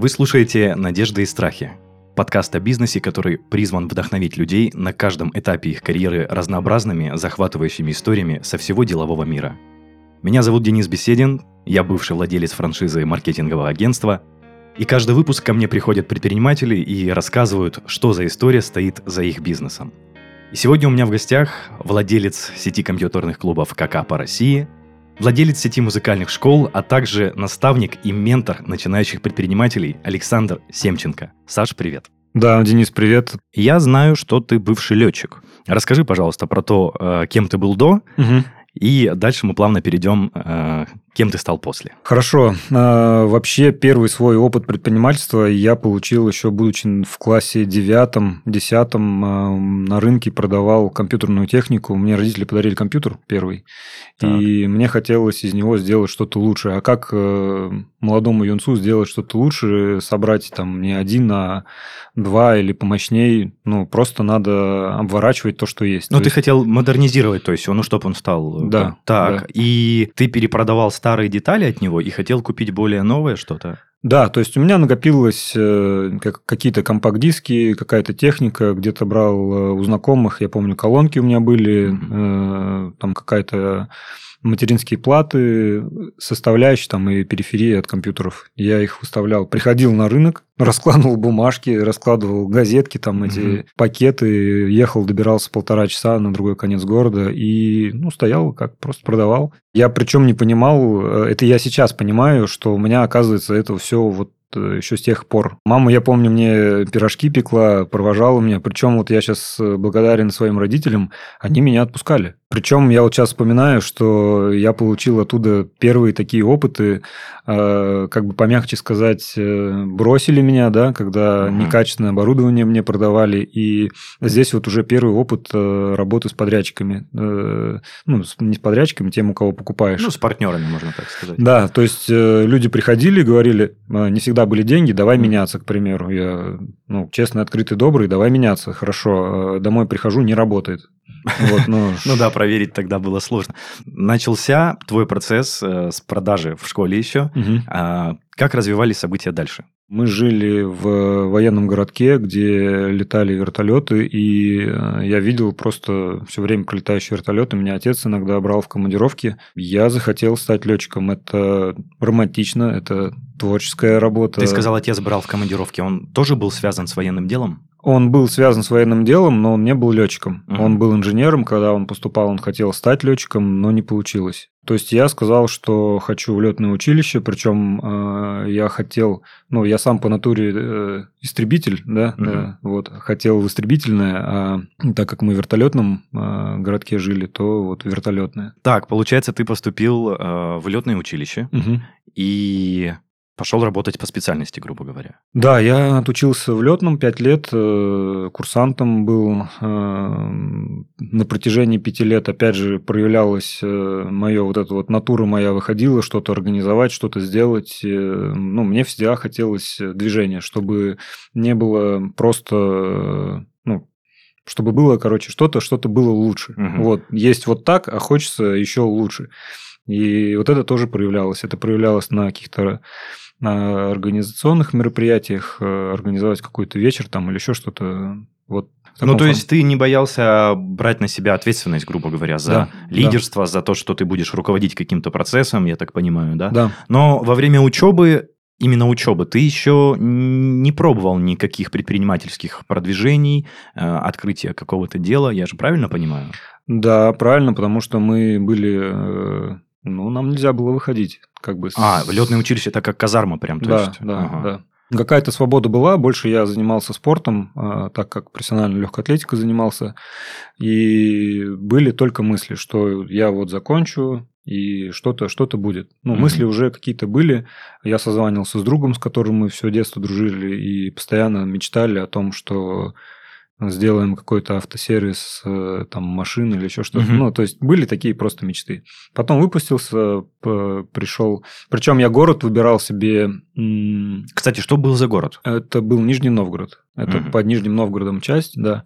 Вы слушаете «Надежды и страхи» – подкаст о бизнесе, который призван вдохновить людей на каждом этапе их карьеры разнообразными, захватывающими историями со всего делового мира. Меня зовут Денис Беседин, я бывший владелец франшизы маркетингового агентства, и каждый выпуск ко мне приходят предприниматели и рассказывают, что за история стоит за их бизнесом. И сегодня у меня в гостях владелец сети компьютерных клубов КК по России – владелец сети музыкальных школ, а также наставник и ментор начинающих предпринимателей Александр Семченко. Саш, привет. Да, Денис, привет. Я знаю, что ты бывший летчик. Расскажи, пожалуйста, про то, э, кем ты был до, угу. И дальше мы плавно перейдем э, Кем ты стал после? Хорошо. А, вообще, первый свой опыт предпринимательства я получил еще будучи в классе девятом, десятом. А, на рынке продавал компьютерную технику. Мне родители подарили компьютер первый. Так. И мне хотелось из него сделать что-то лучше. А как э, молодому юнцу сделать что-то лучше, собрать там не один, а два или помощней, ну, просто надо обворачивать то, что есть. Ну, ты есть... хотел модернизировать, то есть, ну, чтобы он стал... Э, да. Так, да. и ты перепродавал старые детали от него и хотел купить более новое что-то? Да, то есть у меня накопилось э, какие-то компакт-диски, какая-то техника, где-то брал э, у знакомых, я помню, колонки у меня были, mm-hmm. там какая-то материнские платы, составляющие там и периферии от компьютеров. Я их выставлял. Приходил на рынок, раскладывал бумажки, раскладывал газетки, там эти mm-hmm. пакеты, ехал, добирался полтора часа на другой конец города и, ну, стоял, как просто продавал. Я причем не понимал, э, это я сейчас понимаю, что у меня, оказывается, это все вот еще с тех пор. Мама, я помню, мне пирожки пекла, провожала меня. Причем вот я сейчас э, благодарен своим родителям, они меня отпускали. Причем я вот сейчас вспоминаю, что я получил оттуда первые такие опыты, э, как бы помягче сказать, бросили меня, да, когда угу. некачественное оборудование мне продавали. И здесь вот уже первый опыт работы с подрядчиками. Ну, не с подрядчиками, тем, у кого покупаешь. Ну, с партнерами, можно так сказать. Да, то есть люди приходили и говорили, не всегда всегда были деньги, давай меняться, к примеру. Я, ну, честный, открытый, добрый, давай меняться. Хорошо, э, домой прихожу, не работает. Вот, ну... ну да, проверить тогда было сложно. Начался твой процесс э, с продажи в школе еще. А, как развивались события дальше? Мы жили в военном городке, где летали вертолеты, и э, я видел просто все время пролетающие вертолеты. Меня отец иногда брал в командировки. Я захотел стать летчиком. Это романтично, это творческая работа. Ты сказал, отец брал в командировки. Он тоже был связан с военным делом? Он был связан с военным делом, но он не был летчиком. Uh-huh. Он был инженером, когда он поступал, он хотел стать летчиком, но не получилось. То есть я сказал, что хочу в летное училище, причем э, я хотел, ну я сам по натуре э, истребитель, да, uh-huh. да, вот хотел в истребительное, а так как мы в вертолетном э, городке жили, то вот вертолетное. Так, получается, ты поступил э, в летное училище uh-huh. и пошел работать по специальности, грубо говоря. Да, я отучился в летном пять лет, э, курсантом был э, на протяжении пяти лет. Опять же, проявлялась э, мое вот эта вот натура моя выходила, что-то организовать, что-то сделать. Ну, мне всегда хотелось движения, чтобы не было просто ну, чтобы было, короче, что-то, что-то было лучше. Угу. Вот, есть вот так, а хочется еще лучше. И вот это тоже проявлялось. Это проявлялось на каких-то на организационных мероприятиях, э, организовать какой-то вечер там или еще что-то. Вот ну, то есть ты не боялся брать на себя ответственность, грубо говоря, за да, лидерство, да. за то, что ты будешь руководить каким-то процессом, я так понимаю, да? Да. Но во время учебы, именно учебы, ты еще не пробовал никаких предпринимательских продвижений, э, открытия какого-то дела, я же правильно понимаю? Да, правильно, потому что мы были э, ну, нам нельзя было выходить. Как бы с... А, летное училище это как казарма прям, то да, есть? Да, ага. да. Какая-то свобода была, больше я занимался спортом, а, так как профессионально легкой атлетикой занимался. И были только мысли, что я вот закончу, и что-то что будет. Ну, mm-hmm. мысли уже какие-то были. Я созванивался с другом, с которым мы все детство дружили, и постоянно мечтали о том, что сделаем какой-то автосервис э, там машин или еще что-то. Угу. Ну, то есть были такие просто мечты. Потом выпустился, пришел. Причем я город выбирал себе. Кстати, что был за город? Это был Нижний Новгород. Это угу. под Нижним Новгородом часть, да.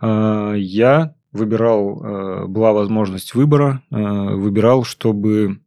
А, я выбирал, э, была возможность выбора, э, выбирал, чтобы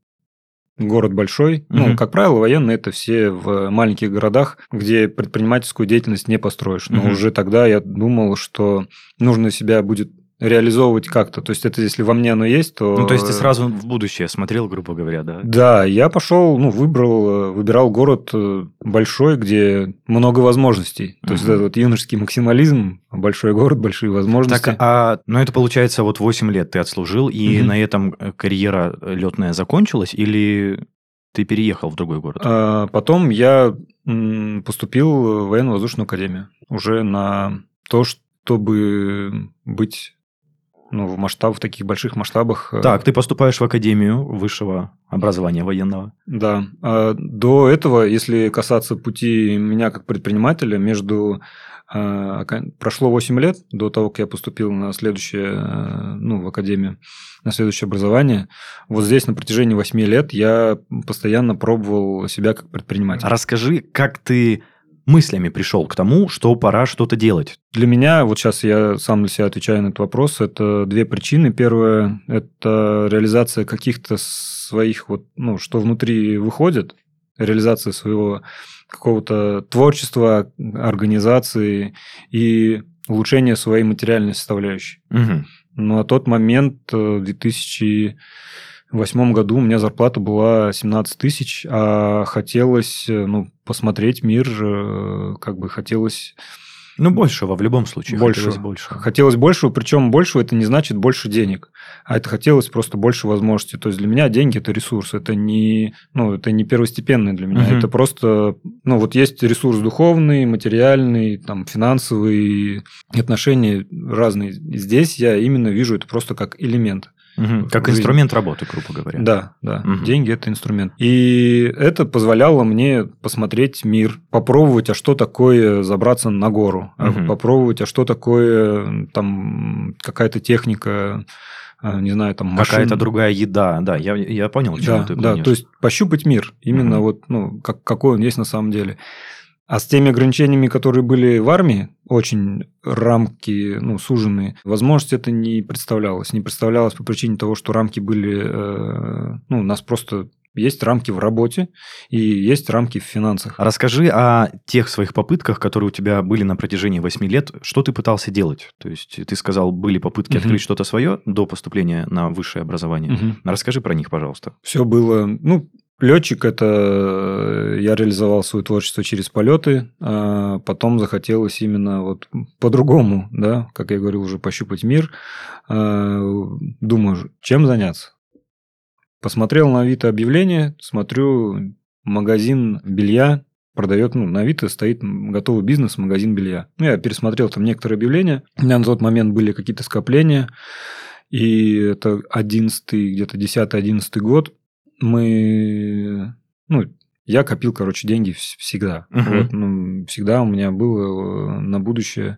город большой. Мгм. Ну, как правило, военные это все в маленьких городах, где предпринимательскую деятельность не построишь. Но Мгм. уже тогда я думал, что нужно себя будет реализовывать как-то. То есть это если во мне оно есть, то... Ну, то есть ты сразу в будущее смотрел, грубо говоря, да? Да, я пошел, ну, выбрал, э, выбирал город э, большой, где много возможностей. То есть этот вот юношеский максимализм, большой город, большие возможности. Так, а, ну это получается вот 8 лет ты отслужил, и Мгм. на этом э, карьера летная закончилась, или ты переехал в другой город? А Потом я поступил в военно-воздушную академию уже на то, чтобы быть ну, в масштаб, в таких больших масштабах. э, Так, ты поступаешь в Академию высшего образования военного. Да. А До этого, если касаться пути меня как предпринимателя, между ока- прошло 8 лет до того, как я поступил на следующее, э, ну, в академию, на следующее образование. Вот здесь на протяжении 8 лет я постоянно пробовал себя как предприниматель. Расскажи, как ты мыслями пришел к тому, что пора что-то делать. Для меня, вот сейчас я сам для себя отвечаю на этот вопрос, это две причины. Первое – это реализация каких-то своих, вот, ну, что внутри выходит, реализация своего какого-то творчества, организации и улучшение своей материальной составляющей. Мгм. Но на тот момент, э, в 2008 году, у меня зарплата была 17 тысяч, а хотелось э, ну, посмотреть мир, э, как бы хотелось Ну, большего в любом случае. Больше. хотелось больше. Хотелось большего, причем большего это не значит больше денег, а это хотелось просто больше возможностей. То есть для меня деньги это ресурс, это не, ну, это не первостепенный для меня, Мгм. это просто, ну вот есть ресурс духовный, материальный, там финансовый, отношения разные. Здесь я именно вижу это просто как элемент. Мгм. Как Жизнь. инструмент работы, грубо говоря. Да, да. Мгм. Деньги это инструмент. И это позволяло мне посмотреть мир, попробовать, а что такое забраться на гору, Мгм. попробовать, а что такое там какая-то техника, а, не знаю, там машин. Какая-то другая еда. Да, я, я понял, чему Да, ты да, то есть пощупать мир, именно Мгм. вот, ну, как, какой он есть на самом деле. А с теми ограничениями, которые были в армии, очень рамки, ну, суженные, возможности это не представлялось. Не представлялось по причине того, что рамки были, э, ну, у нас просто есть рамки в работе и есть рамки в финансах. Расскажи о тех своих попытках, которые у тебя были на протяжении 8 лет. Что ты пытался делать? То есть ты сказал, были попытки открыть что-то свое до поступления на высшее образование. Расскажи про них, пожалуйста. Все было, ну, летчик это э, я реализовал свое творчество через полеты, а потом захотелось именно вот по-другому, да, как я говорил уже, пощупать мир. А, Думаю, чем заняться? Посмотрел на Авито объявление, смотрю, магазин белья продает, ну, на Авито стоит готовый бизнес, магазин белья. Ну, я пересмотрел там некоторые объявления. У меня на тот момент были какие-то скопления. И это 11 где-то 10-11 год. Мы, ну, я копил, короче, деньги вс- всегда. Мгм. Вот, ну, всегда у меня было э, на будущее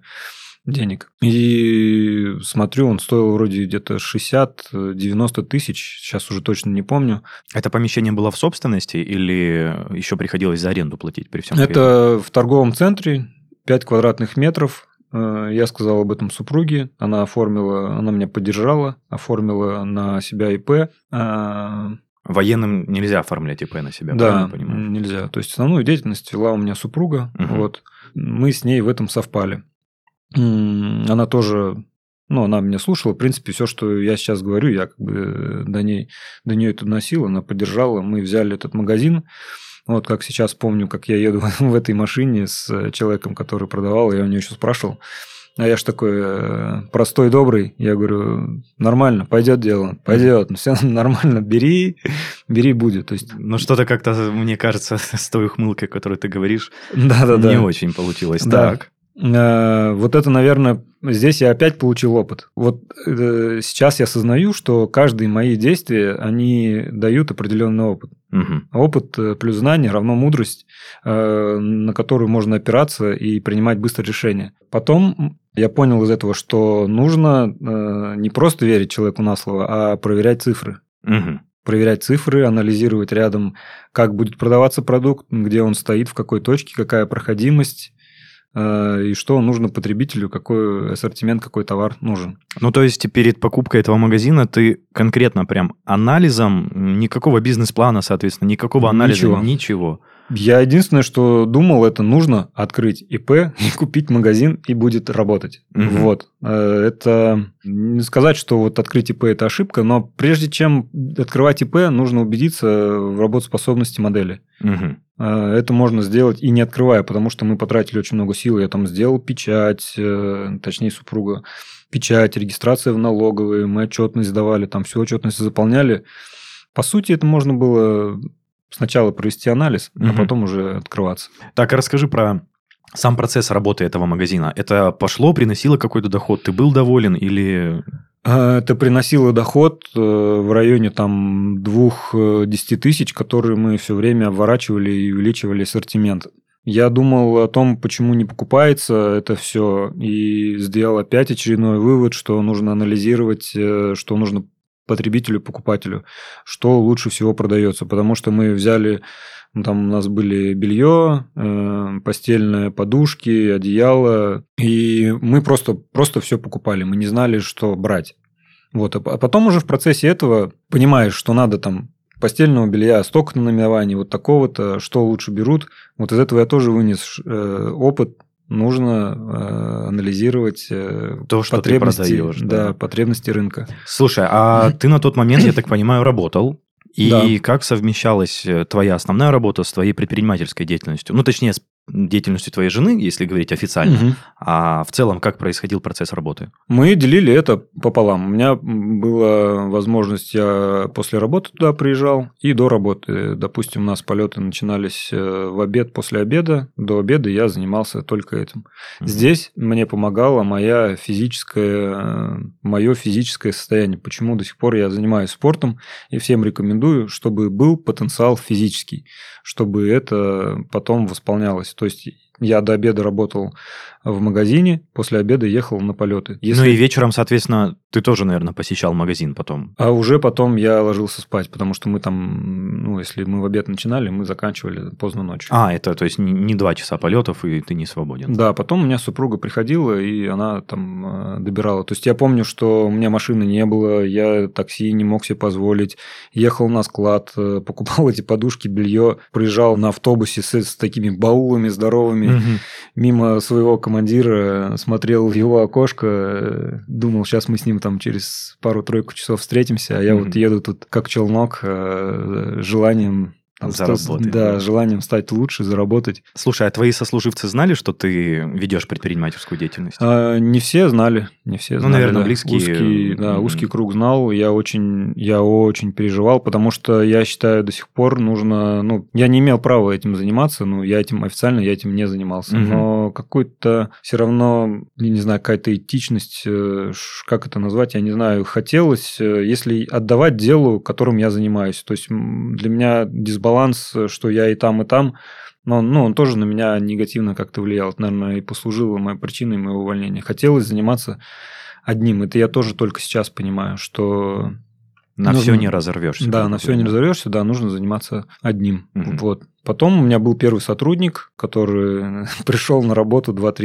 денег. И смотрю, он стоил вроде где-то 60-90 тысяч, сейчас уже точно не помню. Это помещение было в собственности или еще приходилось за аренду платить при всем? Это в торговом центре, 5 квадратных метров. Э, Я сказал об этом супруге, она оформила, она меня поддержала, оформила на себя ИП. Военным нельзя оформлять ИП на себя, Да, понимаю? нельзя. То есть основную деятельность вела у меня супруга. Мгм. Вот. Мы с ней в этом совпали. Она тоже, ну, она меня слушала. В принципе, все, что я сейчас говорю, я как бы до, ней, до нее это носил, она поддержала. Мы взяли этот магазин. Вот как сейчас помню, как я еду в этой машине с человеком, который продавал, я у нее еще спрашивал. А я ж такой э, простой, добрый. Я говорю, нормально, пойдет дело, пойдет. Все нормально, бери, бери будет. То есть, Ну, что-то как-то, мне кажется, с той ухмылкой, которую ты говоришь, да-да-да. не очень получилось. Да. Так. Э, Вот это, наверное, здесь я опять получил опыт. Вот э, сейчас я осознаю, что каждые мои действия, они дают определенный опыт. Мгм. Опыт э, плюс знание равно мудрость, э, на которую можно опираться и принимать быстро решения. Потом я понял из этого, что нужно э, не просто верить человеку на слово, а проверять цифры Мгм. проверять цифры, анализировать рядом, как будет продаваться продукт, где он стоит, в какой точке, какая проходимость, и что нужно потребителю, какой ассортимент, какой товар нужен. Ну, то есть перед покупкой этого магазина ты конкретно прям анализом, никакого бизнес-плана, соответственно, никакого анализа, ничего. ничего. Я единственное, что думал, это нужно открыть ИП и купить магазин, и будет работать. Угу. Вот. Э, это не сказать, что вот открыть ИП – это ошибка, но прежде чем открывать ИП, нужно убедиться в работоспособности модели. Угу. Это можно сделать и не открывая, потому что мы потратили очень много сил. Я там сделал печать, э, точнее, супруга, печать, регистрация в налоговые, мы отчетность сдавали, там всю отчетность заполняли. По сути, это можно было сначала провести анализ, угу. а потом уже открываться. Так, расскажи про сам процесс работы этого магазина. Это пошло, приносило какой-то доход? Ты был доволен или... А, это приносило доход э, в районе там двух-десяти тысяч, которые мы все время обворачивали и увеличивали ассортимент. Я думал о том, почему не покупается это все, и сделал опять очередной вывод, что нужно анализировать, э, что нужно потребителю, покупателю, что лучше всего продается. Потому что мы взяли, там у нас были белье, э, постельные подушки, одеяло, и мы просто, просто все покупали. Мы не знали, что брать. Вот. А потом уже в процессе этого понимаешь, что надо там постельного белья, столько на наименований, вот такого-то, что лучше берут. Вот из этого я тоже вынес э, опыт нужно э, анализировать э, то, что потребности, ты продаешь, да, да, потребности рынка. Слушай, а ты на тот момент, я так понимаю, работал. И да. как совмещалась э, твоя основная работа с твоей предпринимательской деятельностью? Ну, точнее, с деятельностью твоей жены, если говорить официально, угу. а в целом как происходил процесс работы? Мы делили это пополам. У меня была возможность, я после работы туда приезжал и до работы. Допустим, у нас полеты начинались э, в обед, после обеда. До обеда я занимался только этим. Угу. Здесь мне помогала моя физическая, мое физическое состояние. Почему до сих пор я занимаюсь спортом и всем рекомендую, чтобы был потенциал физический, чтобы это потом восполнялось. То есть я до обеда работал в магазине, после обеда ехал на полеты. Если... Ну и вечером, соответственно, ты тоже, наверное, посещал магазин потом. А уже потом я ложился спать, потому что мы там, ну, если мы в обед начинали, мы заканчивали поздно ночью. А, это то есть не два часа полетов, и ты не свободен. Да, потом у меня супруга приходила, и она там э, добирала. То есть я помню, что у меня машины не было, я такси не мог себе позволить, ехал на склад, э, покупал эти подушки, белье, приезжал на автобусе с, с такими баулами здоровыми угу. мимо своего командира командир смотрел в его окошко, думал, сейчас мы с ним там через пару-тройку часов встретимся, а я mm-hmm. вот еду тут как челнок э, желанием там, Заработать. Да, желанием стать лучше, заработать. Слушай, а твои сослуживцы знали, что ты ведешь предпринимательскую деятельность? А, не все знали, не все ну, знали. Ну, наверное, да. близкие. Узкий, да, mm-hmm. узкий круг знал. Я очень, я очень переживал, потому что я считаю, до сих пор нужно, ну, я не имел права этим заниматься, ну, я этим официально, я этим не занимался. Mm-hmm. Но какой-то все равно, я не знаю, какая-то этичность, э, как это назвать, я не знаю, хотелось, э, если отдавать делу, которым я занимаюсь. То есть для меня дисбаланс баланс, что я и там, и там, но ну, он тоже на меня негативно как-то влиял. Это, наверное, и послужило моей причиной моего увольнения. Хотелось заниматься одним. Это я тоже только сейчас понимаю, что... На нужно... все не разорвешься. Да, на все не разорвешься, да, нужно заниматься одним. Угу. Вот. Потом у меня был первый сотрудник, который пришел на работу 2-3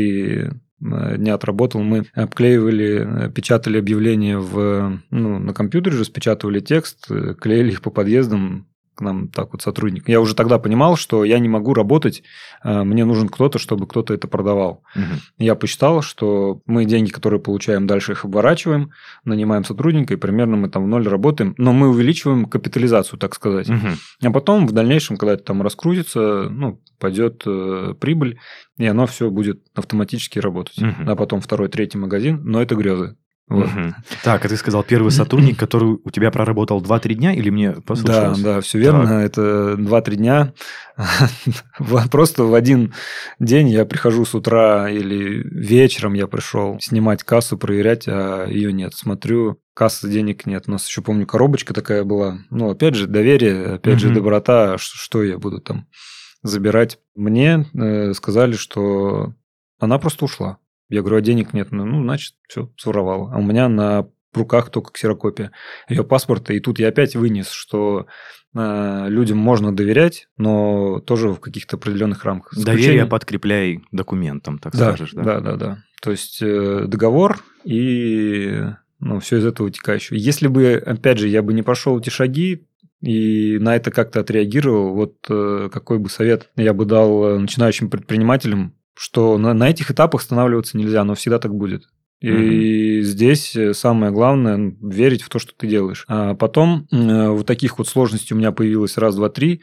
э, дня отработал, мы обклеивали, печатали объявления в, ну, на компьютере, распечатывали текст, э, клеили их по подъездам, к нам так вот сотрудник. Я уже тогда понимал, что я не могу работать, э, мне нужен кто-то, чтобы кто-то это продавал. Угу. Я посчитал, что мы деньги, которые получаем, дальше их оборачиваем, нанимаем сотрудника, и примерно мы там в ноль работаем, но мы увеличиваем капитализацию, так сказать. Угу. А потом в дальнейшем, когда это там раскрутится, ну, пойдет э, прибыль, и оно все будет автоматически работать. Угу. А потом второй, третий магазин, но это грезы. Вот. Угу. Так, а ты сказал первый сотрудник, который у тебя проработал 2-3 дня или мне послушалось? Да, да, все верно. Так. Это 2-3 дня. Просто в один день я прихожу с утра или вечером я пришел снимать кассу, проверять, а ее нет. Смотрю, кассы денег нет. У нас еще, помню, коробочка такая была. Ну, опять же, доверие, опять же, доброта. Что я буду там забирать? Мне э, сказали, что она просто ушла. Я говорю, а денег нет. Ну, значит, все, своровал. А у меня на руках только ксерокопия ее паспорта. И тут я опять вынес, что э, людям можно доверять, но тоже в каких-то определенных рамках. Доверие подкрепляй документом, так да, скажешь, да? Да, да, да. То есть э, договор и ну, все из этого вытекающее. Если бы, опять же, я бы не прошел эти шаги, и на это как-то отреагировал, вот э, какой бы совет я бы дал э, начинающим предпринимателям, что на, на этих этапах останавливаться нельзя, но всегда так будет. И mm-hmm. здесь э, самое главное верить в то, что ты делаешь. А потом вот таких вот сложностей у меня появилось раз, два, три.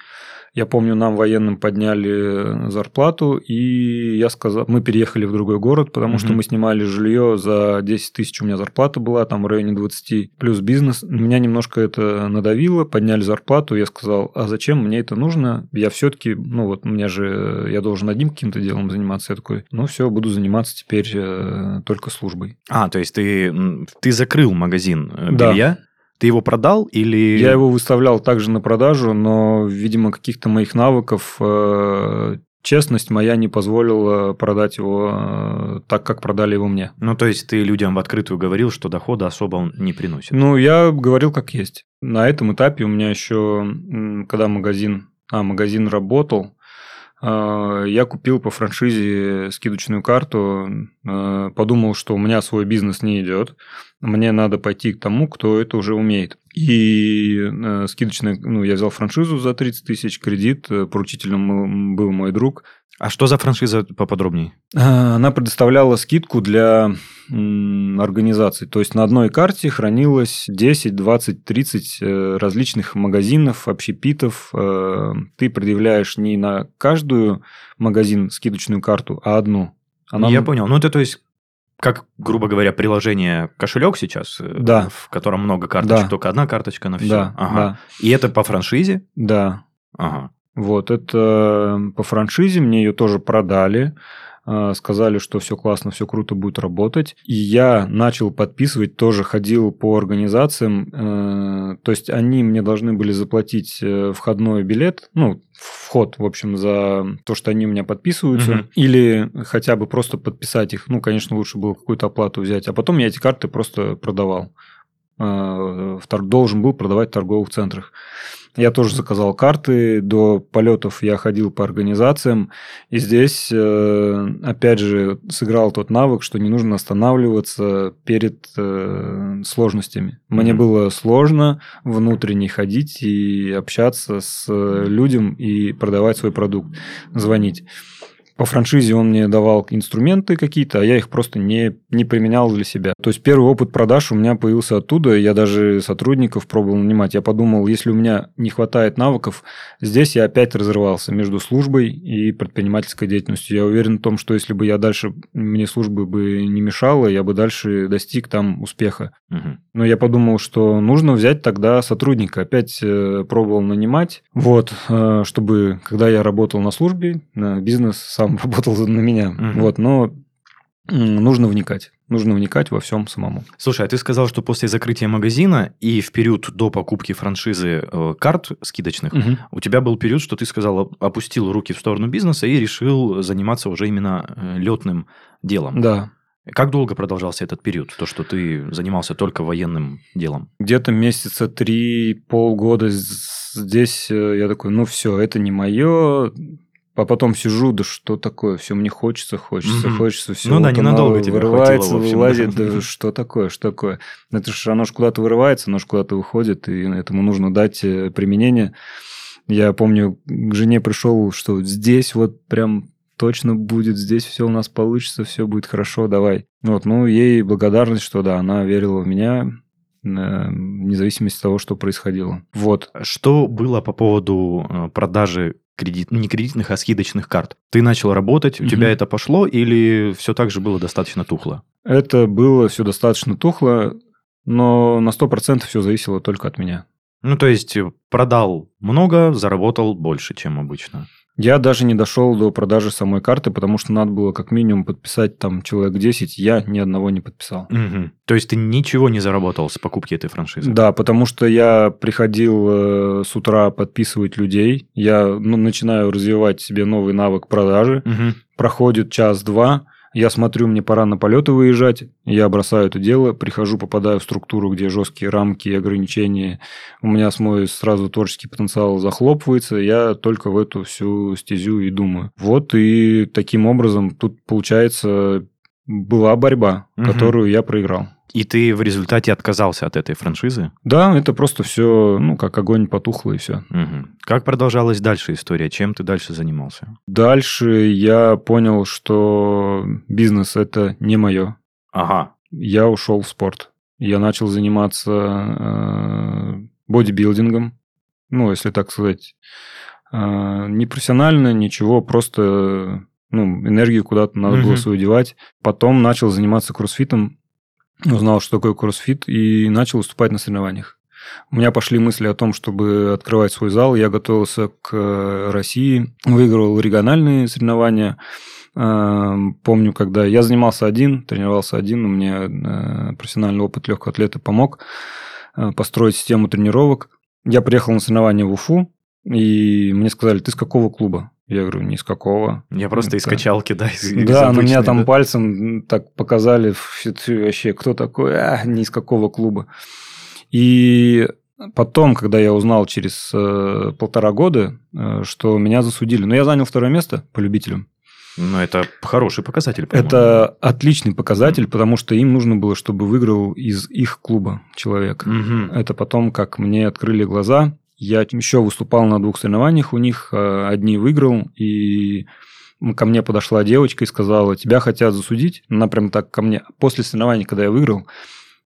Я помню, нам военным подняли зарплату, и я сказал, мы переехали в другой город, потому mm-hmm. что мы снимали жилье за 10 тысяч, у меня зарплата была там в районе 20, плюс бизнес. Меня немножко это надавило, подняли зарплату, я сказал, а зачем мне это нужно? Я все-таки, ну вот, меня же, я должен одним каким-то делом заниматься. Я такой, ну все, буду заниматься теперь э, только службой. А, то есть ты, ты закрыл магазин э, белья? Да. Ты его продал или... Я его выставлял также на продажу, но, видимо, каких-то моих навыков, э, честность моя не позволила продать его э, так, как продали его мне. Ну, то есть ты людям в открытую говорил, что дохода особо он не приносит? Ну, я говорил как есть. На этом этапе у меня еще, когда магазин, а, магазин работал, я купил по франшизе скидочную карту, подумал, что у меня свой бизнес не идет, мне надо пойти к тому, кто это уже умеет. И э, скидочная, ну, я взял франшизу за 30 тысяч, кредит, э, поручителем был мой друг. А что за франшиза поподробнее? А, она предоставляла скидку для организаций. То есть на одной карте хранилось 10, 20, 30 различных магазинов, общепитов. Э, ты предъявляешь не на каждую магазин скидочную карту, а одну. Она... Я понял. Ну, это то есть как, грубо говоря, приложение кошелек сейчас, э, да. в котором много карточек, да. только одна карточка на все. Да, ага. да. И это по франшизе? Да. Ага. Вот, это по франшизе, мне ее тоже продали. А, сказали, что все классно, все круто будет работать. И я начал подписывать, тоже ходил по организациям. Э, то есть они мне должны были заплатить э, входной билет, ну, вход, в общем, за то, что они у меня подписываются, угу. или хотя бы просто подписать их. Ну, конечно, лучше было какую-то оплату взять. А потом я эти карты просто продавал. Э, должен был продавать в торговых центрах. Я тоже заказал карты, до полетов я ходил по организациям, и здесь, э, опять же, сыграл тот навык, что не нужно останавливаться перед э, сложностями. Мне mm-hmm. было сложно внутренне ходить и общаться с людям и продавать свой продукт, звонить. По франшизе он мне давал инструменты какие-то, а я их просто не, не применял для себя. То есть первый опыт продаж у меня появился оттуда, я даже сотрудников пробовал нанимать. Я подумал, если у меня не хватает навыков, здесь я опять разрывался между службой и предпринимательской деятельностью. Я уверен в том, что если бы я дальше, мне службы бы не мешала, я бы дальше достиг там успеха. Угу. Но я подумал, что нужно взять тогда сотрудника. Опять э, пробовал нанимать, вот, э, чтобы, когда я работал на службе, на бизнес сам сам работал на меня. Угу. Вот, но нужно вникать. Нужно вникать во всем самому. Слушай, а ты сказал, что после закрытия магазина и в период до покупки франшизы э, карт скидочных, угу. у тебя был период, что ты сказал, опустил руки в сторону бизнеса и решил заниматься уже именно э, летным делом. Да. Как долго продолжался этот период, то, что ты занимался только военным делом? Где-то месяца три, полгода здесь э, я такой, ну все, это не мое, а потом сижу, да что такое, все мне хочется, хочется, mm-hmm. хочется, все. Ну да, ненадолго тебя вырывается, хватило, вылазит, да что такое, что такое. Это же оно же куда-то вырывается, оно же куда-то выходит, и этому нужно дать э, применение. Я помню, к жене пришел, что здесь вот прям точно будет, здесь все у нас получится, все будет хорошо, давай. Вот, ну, ей благодарность, что да, она верила в меня, э, вне зависимости от того, что происходило. Вот. Что было по поводу э, продажи кредит, не кредитных, а скидочных карт. Ты начал работать, у угу. тебя это пошло или все так же было достаточно тухло? Это было все достаточно тухло, но на 100% все зависело только от меня. Ну, то есть продал много, заработал больше, чем обычно. Я даже не дошел до продажи самой карты, потому что надо было как минимум подписать там человек 10, я ни одного не подписал. Угу. То есть ты ничего не заработал с покупки этой франшизы? Да, потому что я приходил э, с утра подписывать людей, я ну, начинаю развивать себе новый навык продажи, угу. проходит час-два, Я смотрю, мне пора на полеты выезжать, я бросаю это дело, прихожу, попадаю в структуру, где жесткие рамки, ограничения, у меня с мой сразу творческий потенциал захлопывается, я только в эту всю стезю и думаю. Вот и таким образом тут получается была борьба, угу. которую я проиграл. И ты в результате отказался от этой франшизы? Да, это просто все, ну, как огонь потухло и все. Угу. Как продолжалась дальше история? Чем ты дальше занимался? Дальше я понял, что бизнес это не мое. Ага. Я ушел в спорт. Я начал заниматься э, бодибилдингом. Ну, если так сказать. Э, не профессионально, ничего, просто ну, энергию куда-то надо угу. было свою девать. Потом начал заниматься кроссфитом узнал, что такое кроссфит, и начал выступать на соревнованиях. У меня пошли мысли о том, чтобы открывать свой зал. Я готовился к э, России, выиграл региональные соревнования. Э, помню, когда я занимался один, тренировался один, мне э, профессиональный опыт легкого атлета помог построить систему тренировок. Я приехал на соревнования в Уфу, и мне сказали, ты с какого клуба? Я говорю, ни с какого. Я просто из качалки, да, из, Да, на меня там да? пальцем так показали, вообще, кто такой, а, ни из какого клуба. И потом, когда я узнал через э, полтора года, э, что меня засудили, но ну, я занял второе место по любителям. Ну, это хороший показатель. Это отличный показатель, потому что им нужно было, чтобы выиграл из их клуба человек. Угу. Это потом, как мне открыли глаза, я еще выступал на двух соревнованиях у них, э, одни выиграл, и ко мне подошла девочка и сказала, тебя хотят засудить. Она прям так ко мне, после соревнований, когда я выиграл,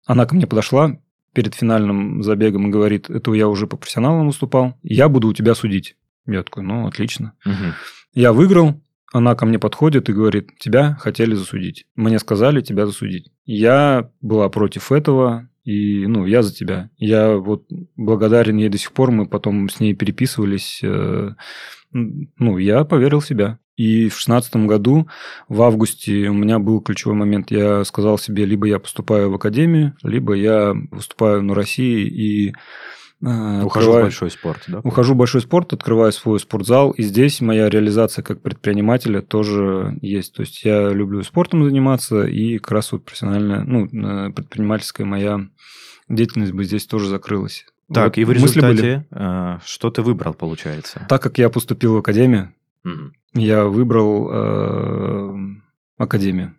она ко мне подошла перед финальным забегом и говорит, это я уже по профессионалам выступал, я буду у тебя судить. Я такой, ну, отлично. Угу. Я выиграл, она ко мне подходит и говорит, тебя хотели засудить. Мне сказали тебя засудить. Я была против этого, и, ну, я за тебя. Я вот благодарен ей до сих пор, мы потом с ней переписывались. Э, ну, я поверил в себя. И в шестнадцатом году, в августе, у меня был ключевой момент. Я сказал себе, либо я поступаю в академию, либо я выступаю на России и Ухожу открываю, в большой спорт, да? Ухожу в большой спорт, открываю свой спортзал, и здесь моя реализация как предпринимателя тоже есть. То есть я люблю спортом заниматься, и как раз вот профессиональная, ну, предпринимательская моя деятельность бы здесь тоже закрылась. Так, вот и в результате были... Э, что ты выбрал, получается? Так как я поступил в академию, угу. я выбрал э, академию.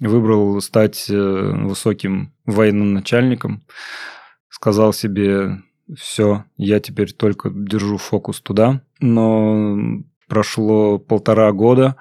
Выбрал стать э, высоким военным начальником сказал себе, все, я теперь только держу фокус туда. Но прошло полтора года,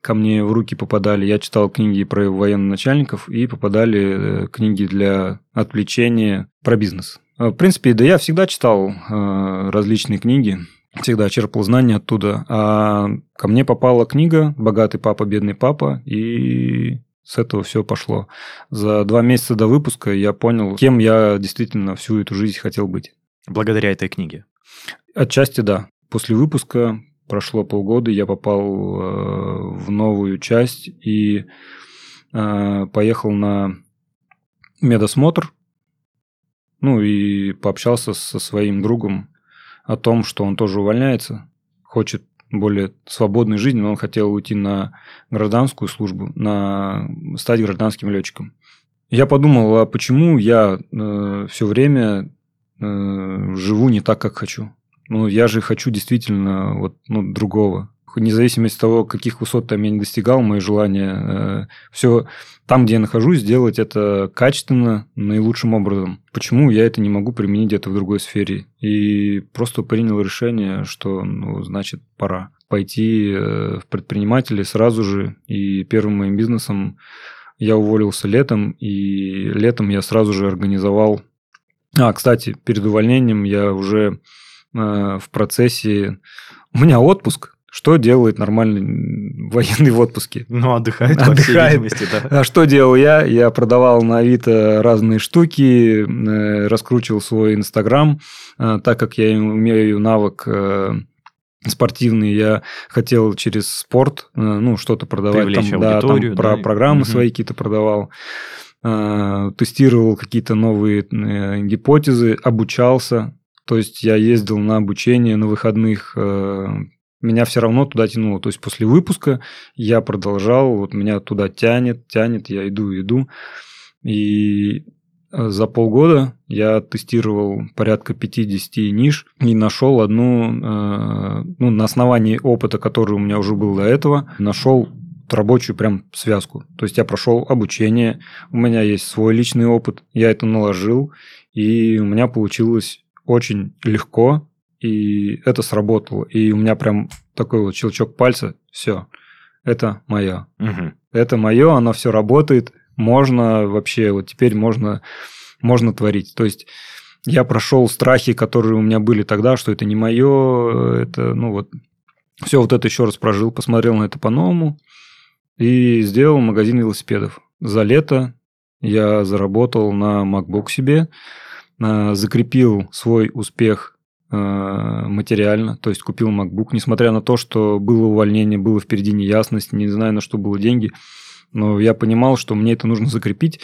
ко мне в руки попадали, я читал книги про военно-начальников, и попадали э, книги для отвлечения про бизнес. Э, в принципе, да я всегда читал э, различные книги, всегда черпал знания оттуда. А ко мне попала книга «Богатый папа, бедный папа», и с этого все пошло. За два месяца до выпуска я понял, кем я действительно всю эту жизнь хотел быть. Благодаря этой книге? Отчасти да. После выпуска прошло полгода, я попал э, в новую часть и э, поехал на медосмотр. Ну и пообщался со своим другом о том, что он тоже увольняется, хочет более свободной жизни, но он хотел уйти на гражданскую службу, на стать гражданским летчиком. Я подумал, а почему я э, все время э, живу не так, как хочу? Ну, я же хочу действительно вот, ну, другого независимо от того, каких высот там я не достигал, мои желания, э, все там, где я нахожусь, сделать это качественно, наилучшим образом. Почему я это не могу применить где-то в другой сфере? И просто принял решение, что, ну, значит, пора пойти э, в предприниматели сразу же. И первым моим бизнесом я уволился летом, и летом я сразу же организовал... А, кстати, перед увольнением я уже э, в процессе... У меня отпуск, что делает нормальный военный в отпуске? Ну, отдыхает, отдыхает. по всей да. А что делал я? Я продавал на Авито разные штуки, э, раскручивал свой Инстаграм, э, так как я умею навык э, спортивный, я хотел через спорт, ну, что-то продавать. там, да, там да, про программы угу. свои какие-то продавал тестировал какие-то новые гипотезы, обучался. То есть я ездил на обучение на выходных, меня все равно туда тянуло. То есть после выпуска я продолжал, вот меня туда тянет, тянет, я иду, иду. И э, за полгода я тестировал порядка 50 ниш и нашел одну, э, ну, на основании опыта, который у меня уже был до этого, нашел рабочую прям связку. То есть я прошел обучение, у меня есть свой личный опыт, я это наложил, и у меня получилось очень легко, и это сработало. И у меня прям такой вот щелчок пальца, все, это мое. Угу. Это мое, оно все работает, можно вообще, вот теперь можно, можно творить. То есть я прошел страхи, которые у меня были тогда, что это не мое, это, ну вот, все вот это еще раз прожил, посмотрел на это по-новому и сделал магазин велосипедов. За лето я заработал на MacBook себе, а, закрепил свой успех материально, то есть купил MacBook, несмотря на то, что было увольнение, было впереди неясность, не знаю, на что было деньги, но я понимал, что мне это нужно закрепить.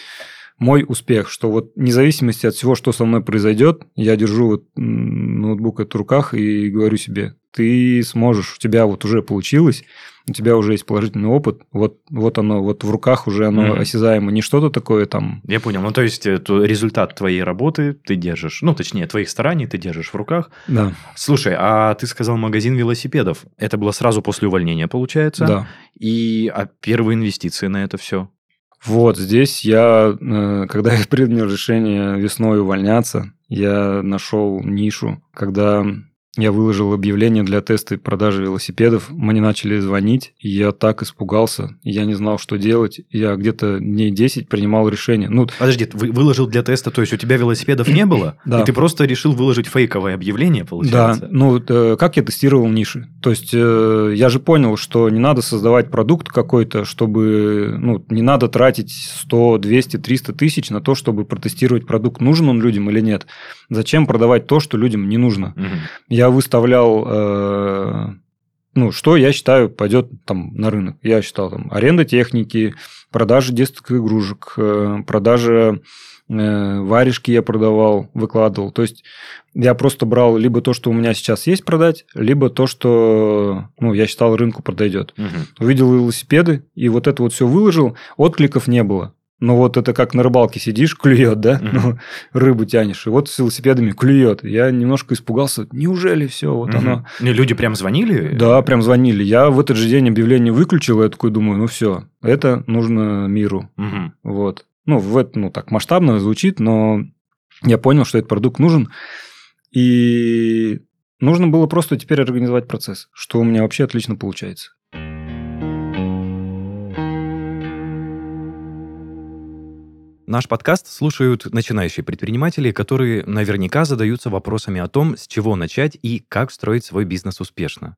Мой успех, что вот независимости от всего, что со мной произойдет, я держу вот ноутбук в руках и говорю себе, ты сможешь, у тебя вот уже получилось, у тебя уже есть положительный опыт, вот, вот оно, вот в руках уже оно mm-hmm. осязаемо, не что-то такое там. Я понял, ну то есть это результат твоей работы ты держишь, ну точнее твоих стараний ты держишь в руках. Да. Слушай, а ты сказал магазин велосипедов, это было сразу после увольнения, получается? Да. И а первые инвестиции на это все? Вот здесь я, э, когда я принял решение весной увольняться, я нашел нишу, когда я выложил объявление для теста и продажи велосипедов. Мне начали звонить, и я так испугался. Я не знал, что делать. Я где-то дней 10 принимал решение. Ну, Подожди, вы выложил для теста, то есть у тебя велосипедов не было? Да. И ты просто решил выложить фейковое объявление, получается? Да, ну, э, как я тестировал ниши? То есть, э, я же понял, что не надо создавать продукт какой-то, чтобы, ну, не надо тратить 100, 200, 300 тысяч на то, чтобы протестировать продукт, нужен он людям или нет. Зачем продавать то, что людям не нужно? Угу я выставлял, э, ну, что я считаю пойдет там на рынок. Я считал там аренда техники, продажа детских игрушек, э, продажа э, варежки я продавал, выкладывал. То есть я просто брал либо то, что у меня сейчас есть продать, либо то, что ну, я считал рынку подойдет. Угу. Увидел велосипеды, и вот это вот все выложил, откликов не было. Ну, вот это как на рыбалке сидишь, клюет, да? Mm-hmm. Ну, рыбу тянешь. И вот с велосипедами клюет. Я немножко испугался. Неужели все? Вот mm-hmm. оно. И люди прям звонили? Да, прям звонили. Я в этот же день объявление выключил. Я такой думаю, ну все, это нужно миру. Mm-hmm. Вот. Ну, в это, ну, так масштабно звучит, но я понял, что этот продукт нужен. И нужно было просто теперь организовать процесс, что у меня вообще отлично получается. Наш подкаст слушают начинающие предприниматели, которые наверняка задаются вопросами о том, с чего начать и как строить свой бизнес успешно.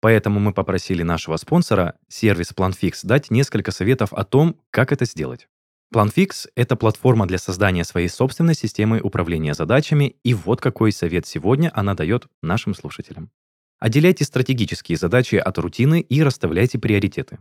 Поэтому мы попросили нашего спонсора, сервис PlanFix, дать несколько советов о том, как это сделать. PlanFix — это платформа для создания своей собственной системы управления задачами, и вот какой совет сегодня она дает нашим слушателям. Отделяйте стратегические задачи от рутины и расставляйте приоритеты.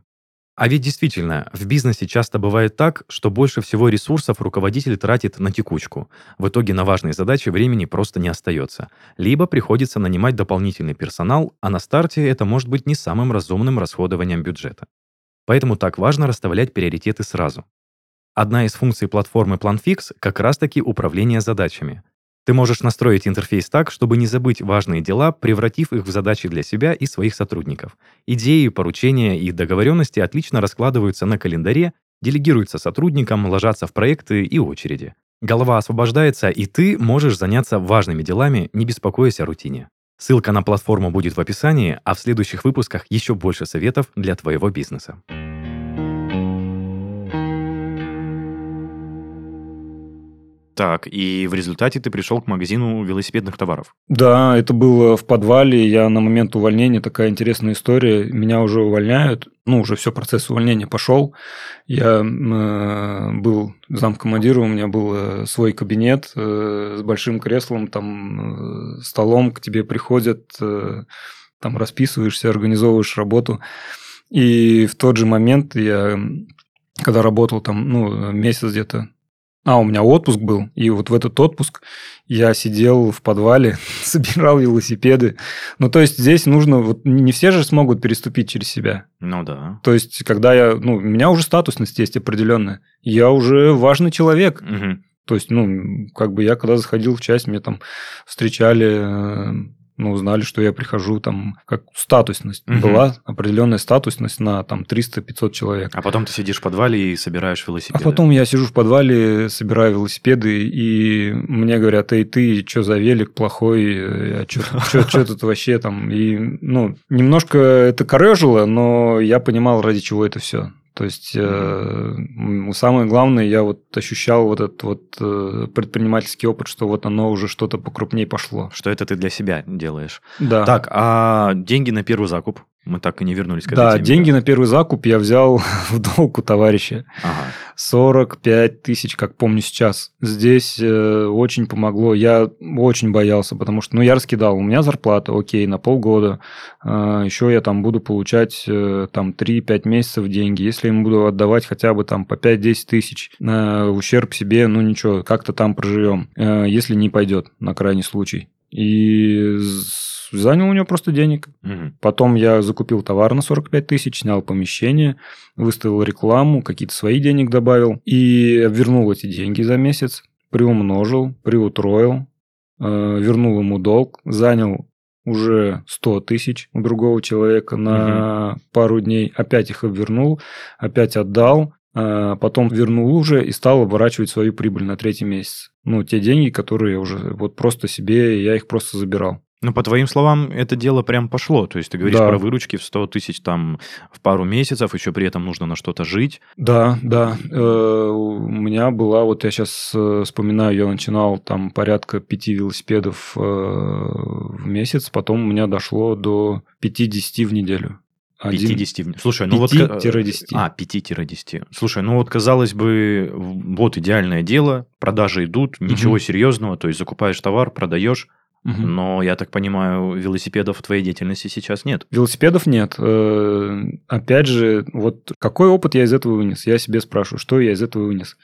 А ведь действительно, в бизнесе часто бывает так, что больше всего ресурсов руководитель тратит на текучку. В итоге на важные задачи времени просто не остается. Либо приходится нанимать дополнительный персонал, а на старте это может быть не самым разумным расходованием бюджета. Поэтому так важно расставлять приоритеты сразу. Одна из функций платформы PlanFix как раз-таки управление задачами. Ты можешь настроить интерфейс так, чтобы не забыть важные дела, превратив их в задачи для себя и своих сотрудников. Идеи, поручения и договоренности отлично раскладываются на календаре, делегируются сотрудникам, ложатся в проекты и очереди. Голова освобождается, и ты можешь заняться важными делами, не беспокоясь о рутине. Ссылка на платформу будет в описании, а в следующих выпусках еще больше советов для твоего бизнеса. Так, и в результате ты пришел к магазину велосипедных товаров. Да, это было в подвале. Я на момент увольнения, такая интересная история. Меня уже увольняют. Ну, уже все, процесс увольнения пошел. Я э, был замкомандиром, у меня был э, свой кабинет э, с большим креслом, там, э, столом, к тебе приходят, э, там расписываешься, организовываешь работу. И в тот же момент я, когда работал там, ну, месяц где-то А, у меня отпуск был, и вот в этот отпуск я сидел в подвале, собирал велосипеды. Ну, то есть здесь нужно... Вот не все же смогут переступить через себя. Ну да. То есть, когда я... Ну, у меня уже статусность есть определенная. Я уже важный человек. Мгм. То есть, ну, как бы я когда заходил в часть, мне там встречали, э, ну, узнали, что я прихожу, там, как статусность. Мгм. Была определенная статусность на там 300-500 человек. А потом ты сидишь в подвале и собираешь А велосипеды. потом я сижу в подвале, собираю велосипеды, и мне говорят, эй, ты, что за велик плохой, а что тут вообще там? И, ну, немножко это корежило, но я понимал, ради чего это все. То есть э, самое главное, я вот ощущал вот этот вот э, предпринимательский опыт, что вот оно уже что-то покрупнее пошло. Что это ты для себя делаешь. Да. Так, а деньги на первый закуп? Мы так и не вернулись к этой Да, теме, деньги на первый закуп я взял в долг у товарища. Ага. 45 тысяч, как помню сейчас. Здесь э, очень помогло. Я очень боялся, потому что, ну, я раскидал. У меня зарплата, окей, на полгода. еще я там буду получать э, там 3-5 месяцев деньги. Если им буду отдавать хотя бы там по 5-10 тысяч на ущерб себе, ну, ничего, как-то там проживем. Э, если не пойдет, на крайний случай. И занял у него просто денег. Мгм. Потом я закупил товар на 45 тысяч, снял помещение, выставил рекламу, какие-то свои денег добавил и вернул эти деньги за месяц, приумножил, приутроил, э, вернул ему долг, занял уже 100 тысяч у другого человека на пару дней, опять их обвернул, опять отдал, э, потом вернул уже и стал оборачивать свою прибыль на третий месяц. Ну, те деньги, которые я уже вот просто себе, я их просто забирал. Ну, по твоим словам, это дело прям пошло. То есть ты говоришь Да. про выручки в 100 тысяч там в пару месяцев, еще при этом нужно на что-то жить. Да, да. Э, У меня была, вот я сейчас вспоминаю, я начинал там порядка пяти велосипедов э, в месяц, потом у меня дошло до 50 в неделю. Один- 50 в- Слушай, ну вот... 5-10. А, 5-10. Слушай, ну вот казалось бы, вот идеальное дело, продажи идут, ничего Мгм. серьезного, то есть закупаешь товар, продаешь, Мгм. но я так понимаю, велосипедов в твоей деятельности сейчас нет. Велосипедов нет. Э, Опять же, вот какой опыт я из этого вынес? Я себе спрашиваю, что я из этого вынес?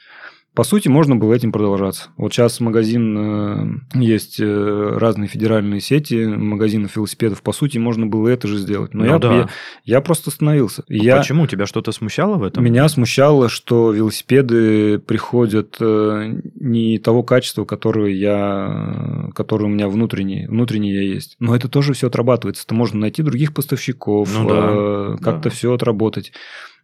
По сути, можно было этим продолжаться. Вот сейчас магазин, э, есть э, разные федеральные сети магазинов велосипедов. По сути, можно было это же сделать. Но Ну я, да. я, я просто остановился. Ну я, Почему? Тебя что-то смущало в этом? Меня смущало, что велосипеды приходят э, не того качества, которое я, которое у меня внутреннее, внутреннее я есть. Но это тоже все отрабатывается. Это можно найти других поставщиков, Ну да, как-то да. все отработать.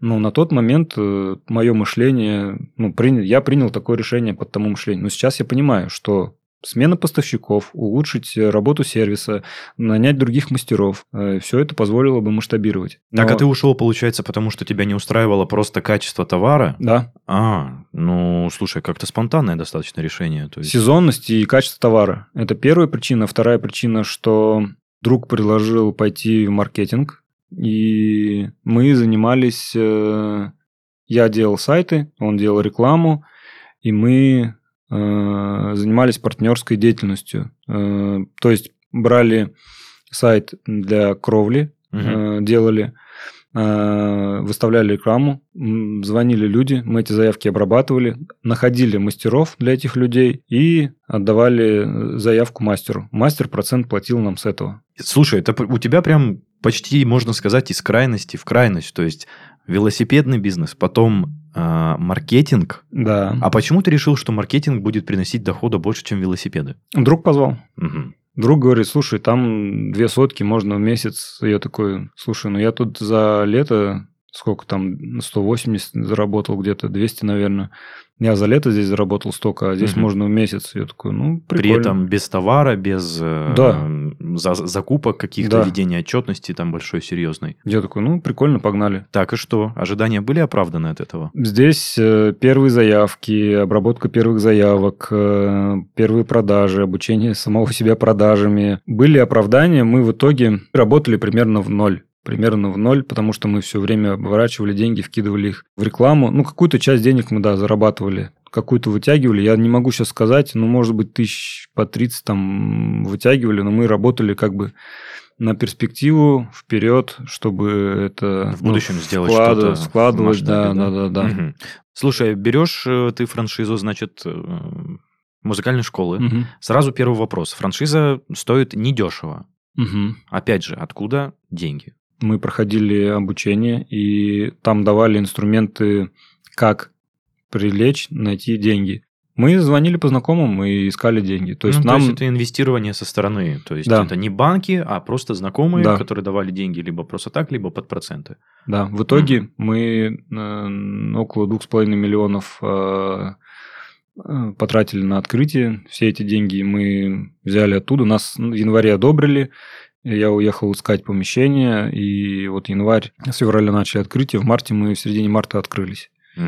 Но на тот момент мое мышление, ну, принял, я принял такое решение под тому мышлению. Но сейчас я понимаю, что смена поставщиков, улучшить э, работу сервиса, нанять других мастеров, все это позволило бы масштабировать. Так, а Но- ты ушел, получается, потому что тебя не устраивало просто качество товара? Да, А, ну, слушай, как-то спонтанное достаточно решение. То есть... Сезонность и качество товара. Это первая причина. Вторая причина, что друг предложил пойти в маркетинг, и мы занимались... э, Я делал сайты, он делал рекламу, и мы э, занимались партнерской деятельностью. Э, То есть брали сайт для кровли, э, делали, выставляли рекламу, звонили люди, мы эти заявки обрабатывали, находили мастеров для этих людей и отдавали заявку мастеру. Мастер процент платил нам с этого. Слушай, это у тебя прям почти, можно сказать, из крайности в крайность. То есть велосипедный бизнес, потом а, маркетинг. Да. А почему ты решил, что маркетинг будет приносить дохода больше, чем велосипеды? Друг позвал. Мгм. Друг говорит, слушай, там две сотки можно в месяц. Я такой, слушай, ну я тут за лето сколько там, 180 заработал где-то, 200, наверное. Я за лето здесь заработал столько, а здесь Мгм. можно в месяц. Я такой, ну, При прикольно. этом без товара, без э, Да. за- закупок каких-то, Да. ведения отчетности там большой, серьезной. Я такой, ну, прикольно, погнали. Так и что? Ожидания были оправданы от этого? Здесь э, первые заявки, обработка первых заявок, э, первые продажи, обучение самого себя продажами. Были оправдания, мы в итоге работали примерно в ноль. Примерно в ноль, потому что мы все время оборачивали деньги, вкидывали их в рекламу. Ну, какую-то часть денег мы, да, зарабатывали. какую-то вытягивали. Я не могу сейчас сказать, ну, может быть, тысяч по 30 там вытягивали, но мы работали как бы на перспективу вперед, чтобы это в будущем ну, сделать вклад... что-то складывать, да, да, да, да. Угу. Слушай, берешь э, ты франшизу, значит, э, музыкальной школы. Угу. Сразу первый вопрос. Франшиза стоит недешево. Угу. Опять же, откуда деньги? Мы проходили обучение, и там давали инструменты, как привлечь, найти деньги. Мы звонили по знакомым и искали деньги. То есть, ну, нам... то есть это инвестирование со стороны. То есть да. это не банки, а просто знакомые, да. которые давали деньги либо просто так, либо под проценты. Да, в итоге mm. мы э, около двух с половиной миллионов э, э, потратили на открытие. Все эти деньги мы взяли оттуда. Нас в январе одобрили. Я уехал искать помещение, и вот январь, с февраля начали открытие, в марте мы в середине марта открылись. Угу.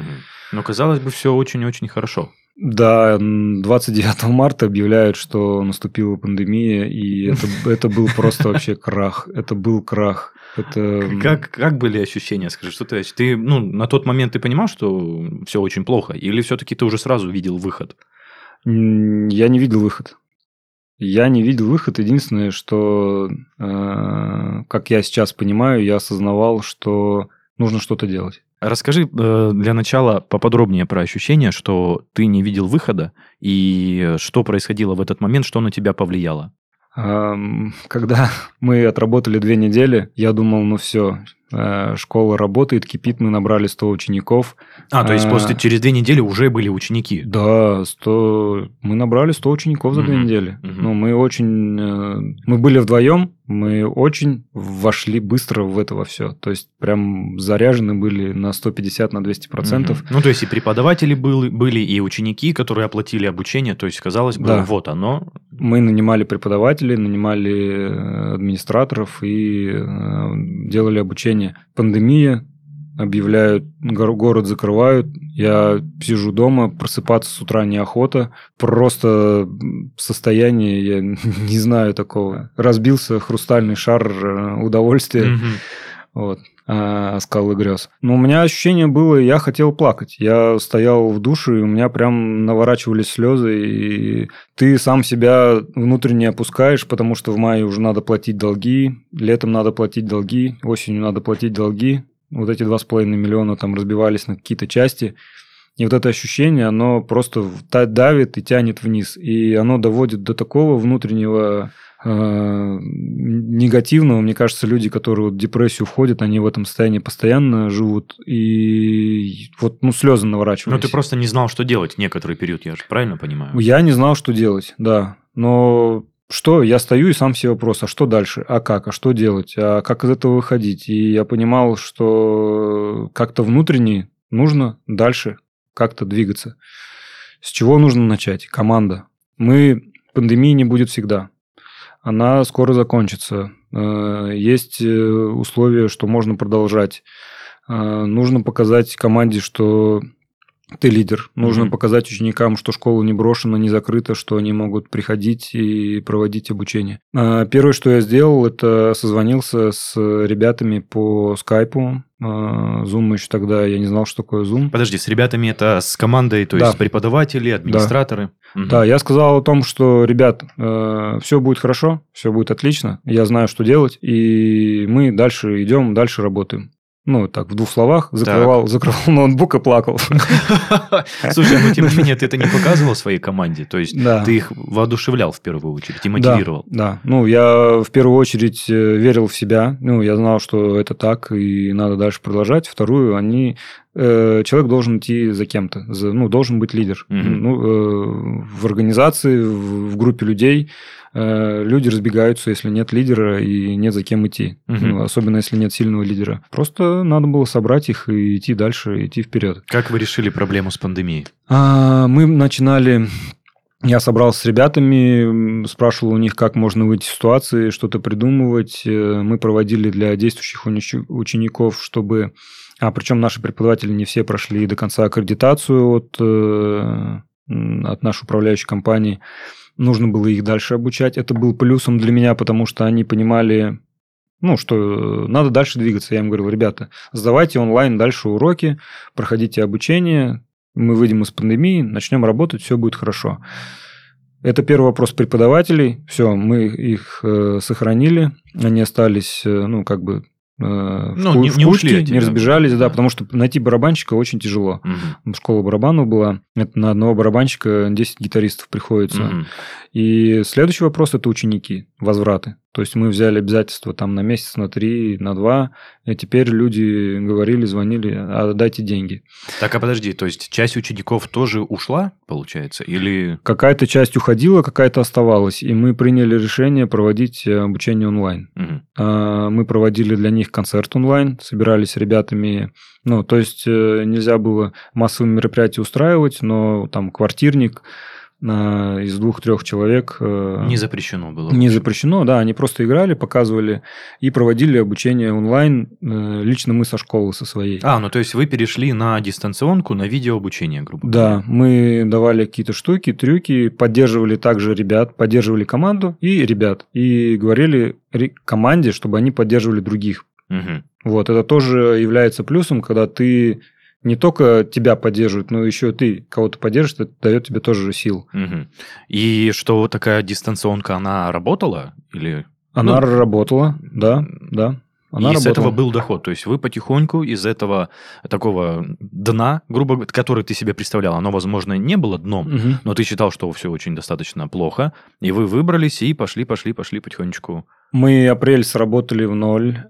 Но казалось бы, все очень-очень хорошо. Да, 29 марта объявляют, что наступила пандемия, и это, это был просто вообще крах. Это был крах. Это... Как, как были ощущения, скажи, что ты, ты, ну, на тот момент ты понимал, что все очень плохо, или все-таки ты уже сразу видел выход? Я не видел выход. Я не видел выход. Единственное, что, э, как я сейчас понимаю, я осознавал, что нужно что-то делать. Расскажи э, для начала поподробнее про ощущение, что ты не видел выхода, и что происходило в этот момент, что на тебя повлияло. Когда мы отработали две недели, я думал, ну все, школа работает, кипит, мы набрали 100 учеников. А, то есть после, через две недели уже были ученики? Да, 100, мы набрали 100 учеников за угу, две недели. Угу. Ну, мы очень... Э, мы были вдвоем, мы очень вошли быстро в это во все. То есть, прям заряжены были на 150, на 200 процентов. Угу. Ну, то есть, и преподаватели были, были, и ученики, которые оплатили обучение. То есть, казалось бы, да. вот оно. Мы нанимали преподавателей, нанимали э, администраторов и делали обучение состояние. Пандемия, объявляют, город закрывают, я сижу дома, просыпаться с утра неохота, просто состояние, я не знаю такого. Разбился хрустальный шар э, удовольствия. Mm-hmm. Вот скалы грез. Но у меня ощущение было, я хотел плакать. Я стоял в душе, и у меня прям наворачивались слезы, и ты сам себя внутренне опускаешь, потому что в мае уже надо платить долги, летом надо платить долги, осенью надо платить долги. Вот эти два с половиной миллиона там разбивались на какие-то части. И вот это ощущение, оно просто давит и тянет вниз. И оно доводит до такого внутреннего Э, негативного. Мне кажется, люди, которые вот в депрессию входят, они в этом состоянии постоянно живут. И вот, ну, слезы наворачивались. Но ты просто не знал, что делать некоторый период, я же правильно понимаю? Я не знал, что делать, да. Но что, я стою и сам себе вопрос, а что дальше, а как, а что делать, а как из этого выходить? И я понимал, что как-то внутренне нужно дальше как-то двигаться. С чего нужно начать? Команда. Мы, пандемии не будет всегда она скоро закончится. Э, есть э, условия, что можно продолжать. Э, нужно показать команде, что ты лидер. Нужно mm-hmm. показать ученикам, что школа не брошена, не закрыта, что они могут приходить и проводить обучение. Первое, что я сделал, это созвонился с ребятами по скайпу. Zoom еще тогда, я не знал, что такое Zoom. Подожди, с ребятами это с командой, то да. есть преподаватели, администраторы? Да. Угу. Да, я сказал о том, что, ребят, э, все будет хорошо, все будет отлично, я знаю, что делать, и мы дальше идем, дальше работаем ну, так, в двух словах, закрывал, закрывал ноутбук и плакал. Слушай, ну, тем не менее, ты это не показывал своей команде? То есть, да. ты их воодушевлял в первую очередь и мотивировал? Да, да. Ну, я в первую очередь э, верил в себя. Ну, я знал, что это так, и надо дальше продолжать. Вторую, они э, человек должен идти за кем-то, за, ну, должен быть лидер. Угу. Ну, э, в организации, в, в группе людей Э, люди разбегаются, если нет лидера и нет за кем идти. Угу. Ну, особенно если нет сильного лидера. Просто надо было собрать их и идти дальше, идти вперед. Как вы решили проблему с пандемией? А, мы начинали я собрался с ребятами, спрашивал у них, как можно выйти из ситуации, что-то придумывать. Э, мы проводили для действующих учеников, чтобы... А, причем наши преподаватели не все прошли до конца аккредитацию от, э, от нашей управляющей компании нужно было их дальше обучать. Это был плюсом для меня, потому что они понимали, ну, что надо дальше двигаться. Я им говорил, ребята, сдавайте онлайн дальше уроки, проходите обучение, мы выйдем из пандемии, начнем работать, все будет хорошо. Это первый вопрос преподавателей. Все, мы их э, сохранили. Они остались, э, ну, как бы Э, ну, в, не, в не ушли эти, не разбежались, да, да, потому что найти барабанщика очень тяжело. Угу. Школа барабанов была, это на одного барабанщика 10 гитаристов приходится. Угу. И следующий вопрос – это ученики, возвраты. То есть мы взяли обязательства там на месяц, на три, на два, и теперь люди говорили, звонили, а дайте деньги. Так, а подожди, то есть часть учеников тоже ушла, получается, или... Какая-то часть уходила, какая-то оставалась, и мы приняли решение проводить э, обучение онлайн. Угу. Мы проводили для них концерт онлайн, собирались с ребятами, ну, то есть э, нельзя было массовые мероприятия устраивать, но там квартирник, из двух-трех человек. Э, не запрещено было. Не запрещено, да. Они просто играли, показывали и проводили обучение онлайн. Э, лично мы со школы, со своей. А, ну то есть вы перешли на дистанционку, на видеообучение, грубо говоря. Да, мы давали какие-то штуки, трюки, поддерживали также ребят, поддерживали команду и ребят. И говорили команде, чтобы они поддерживали других. Угу. Вот, это тоже является плюсом, когда ты не только тебя поддерживают, но еще ты кого-то поддержишь, это дает тебе тоже сил. Угу. И что такая дистанционка, она работала? Или... Она ну, работала, да, да. Она и работала. с этого был доход. То есть вы потихоньку из этого такого дна, грубо говоря, который ты себе представлял, оно, возможно, не было дном, угу. но ты считал, что все очень достаточно плохо, и вы выбрались и пошли, пошли, пошли потихонечку. Мы апрель сработали в ноль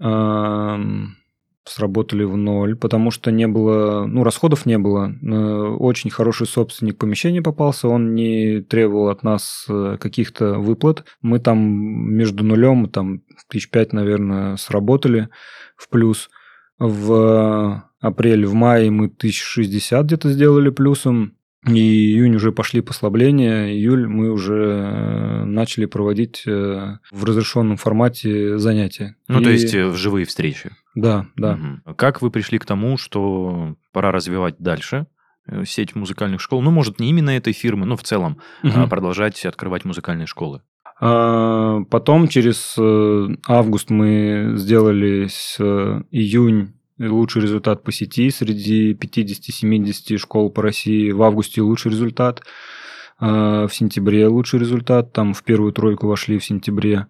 сработали в ноль, потому что не было, ну, расходов не было. Э, очень хороший собственник помещения попался, он не требовал от нас э, каких-то выплат. Мы там между нулем, там, тысяч пять, наверное, сработали в плюс. В апреле, в мае мы 1060 где-то сделали плюсом. И июнь уже пошли послабления, июль мы уже э, начали проводить э, в разрешенном формате занятия. Ну, и... то есть э, в живые встречи. Да, да. Угу. Как вы пришли к тому, что пора развивать дальше сеть музыкальных школ? Ну, может, не именно этой фирмы, но в целом угу. продолжать открывать музыкальные школы? А, потом через август мы сделали с июнь лучший результат по сети среди 50-70 школ по России. В августе лучший результат. А, в сентябре лучший результат. Там в первую тройку вошли в сентябре.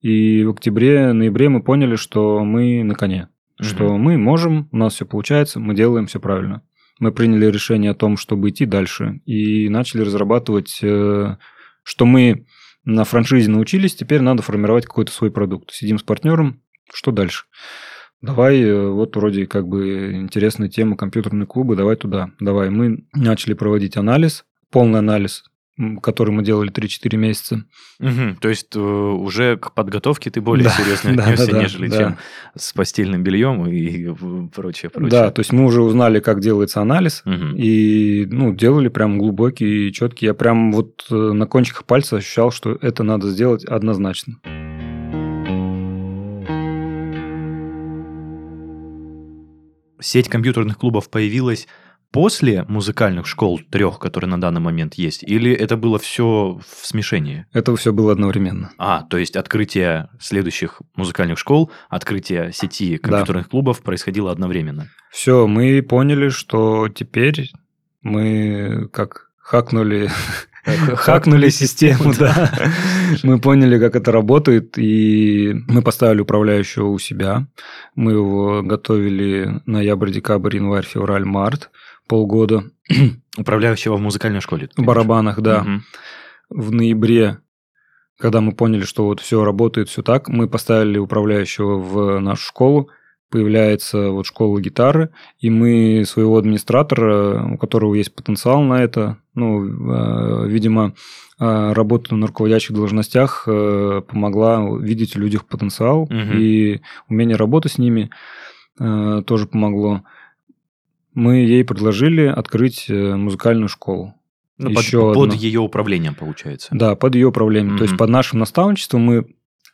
И в октябре, ноябре мы поняли, что мы на коне. Угу. Что мы можем, у нас все получается, мы делаем все правильно. Мы приняли решение о том, чтобы идти дальше. И начали разрабатывать, э, что мы на франшизе научились, теперь надо формировать какой-то свой продукт. Сидим с партнером, что дальше? Давай, э, вот вроде как бы интересная тема компьютерные клубы, давай туда. Давай. Мы начали проводить анализ, полный анализ, который мы делали 3-4 месяца. Угу, то есть э, уже к подготовке ты более да, серьезно отнесся, да, нежели да. чем с постельным бельем и прочее, прочее. Да, то есть мы уже узнали, как делается анализ, угу. и ну, делали прям глубокий и четкий. Я прям вот э, на кончиках пальца ощущал, что это надо сделать однозначно. Сеть компьютерных клубов появилась после музыкальных школ трех, которые на данный момент есть, или это было все в смешении? Это все было одновременно. А, то есть открытие следующих музыкальных школ, открытие сети компьютерных да. клубов происходило одновременно. Все, мы поняли, что теперь мы как хакнули хакнули систему, да. Мы поняли, как это работает, и мы поставили управляющего у себя. Мы его готовили ноябрь, декабрь, январь, февраль, март, полгода. Управляющего в музыкальной школе? В барабанах, да. В ноябре когда мы поняли, что вот все работает, все так, мы поставили управляющего в нашу школу, появляется вот школа гитары, и мы своего администратора, у которого есть потенциал на это, ну, э, видимо, э, работа на руководящих должностях э, помогла видеть в людях потенциал, угу. и умение работы с ними тоже помогло. Мы ей предложили открыть музыкальную школу. Ну, Еще под, под ее управлением, получается. Да, под ее управлением. Угу. То есть под нашим наставничеством мы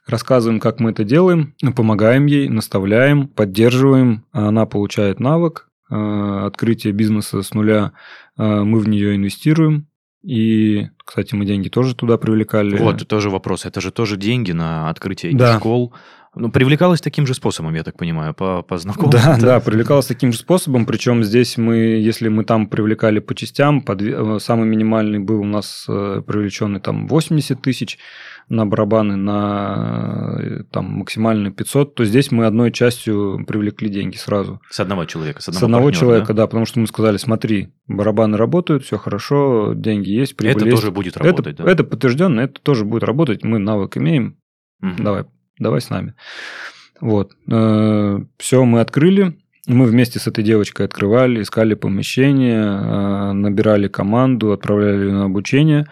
рассказываем, как мы это делаем, помогаем ей, наставляем, поддерживаем. Она получает навык, э, открытие бизнеса с нуля, э, мы в нее инвестируем. И, кстати, мы деньги тоже туда привлекали. Вот, тоже вопрос. Это же тоже деньги на открытие да. школ. Ну, привлекалась таким же способом, я так понимаю, по, по знакомым. Да, да, привлекалась таким же способом. Причем здесь мы, если мы там привлекали по частям, по э, самый минимальный был у нас привлеченный там 80 тысяч на барабаны, на э, там максимально 500, то здесь мы одной частью привлекли деньги сразу. С одного человека, с одного, с одного партнера, человека, да? да? потому что мы сказали, смотри, барабаны работают, все хорошо, деньги есть, прибыль Это есть. тоже будет работать, это, да? это подтвержденно, это тоже будет работать, мы навык имеем, Мгм. давай, давай с нами. Вот. Все, мы открыли. Мы вместе с этой девочкой открывали, искали помещение, э, набирали команду, отправляли ее на обучение.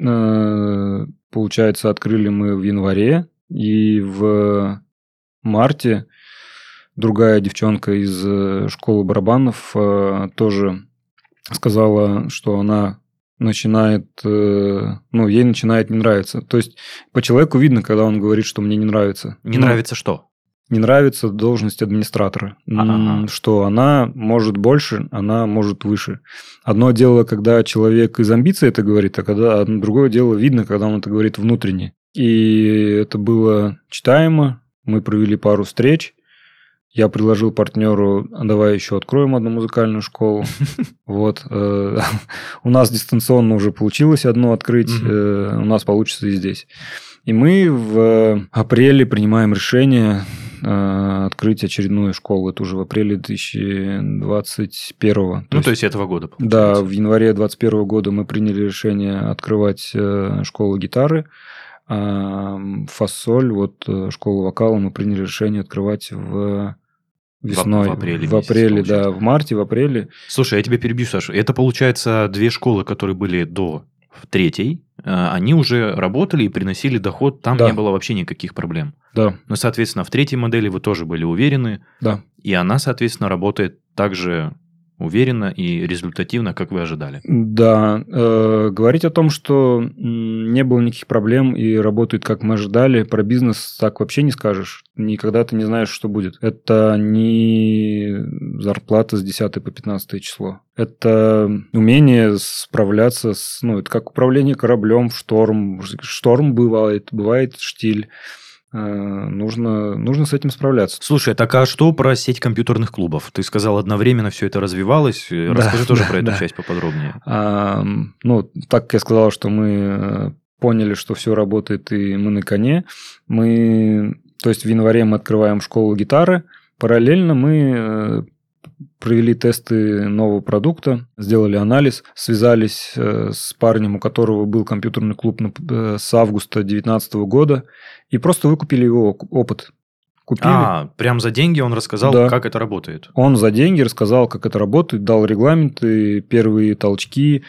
Э, Получается, открыли мы в январе, и в марте другая девчонка из э, школы барабанов э, тоже сказала, что она начинает, ну, ей начинает не нравиться. То есть по человеку видно, когда он говорит, что мне не нравится. Не Ну, нравится что? Не нравится должность администратора. Ага. Что она может больше, она может выше. Одно дело, когда человек из амбиций это говорит, а когда а другое дело видно, когда он это говорит внутренне. И это было читаемо. Мы провели пару встреч. Я предложил партнеру, а давай еще откроем одну музыкальную школу. Вот. э, У нас дистанционно уже получилось одно открыть, э, у нас получится и здесь. И мы в апреле принимаем решение открыть очередную школу. Это уже в апреле 2021. Ну, то есть этого года, Да, получается. в январе 2021 года мы приняли решение открывать э, школу гитары. А фасоль, вот э, школу вокала мы приняли решение открывать в весной. в апреле В апреле, да, получается. в марте, в апреле. Слушай, я тебя перебью, Саша. Это, получается, две школы, которые были до третьей, э, они уже работали и приносили доход, там Да. не было вообще никаких проблем. Да, Но, соответственно, в третьей модели вы тоже были уверены, да. и она, соответственно, работает так же уверенно и результативно, как вы ожидали. Да, э, говорить о том, что не было никаких проблем и работает, как мы ожидали, про бизнес так вообще не скажешь. Никогда ты не знаешь, что будет. Это не зарплата с 10 по 15 число. Это умение справляться с... Ну, это как управление кораблем в шторм. Шторм бывает, бывает штиль. Э, Нужно, нужно с этим справляться. Слушай, так а что про сеть компьютерных клубов? Ты сказал, одновременно все это развивалось. Э, Да, Расскажи тоже да, про эту да. часть поподробнее. А, ну, так как я сказал, что мы э, поняли, что все работает и мы на коне, мы, то есть в январе мы открываем школу гитары, параллельно мы провели тесты нового продукта, сделали анализ, связались э, с парнем, у которого был компьютерный клуб э, с августа 2019 года, и просто выкупили его оп- опыт. Купили. А, прям за деньги он рассказал, Да. как это работает. Он за деньги рассказал, как это работает, дал регламенты, первые толчки,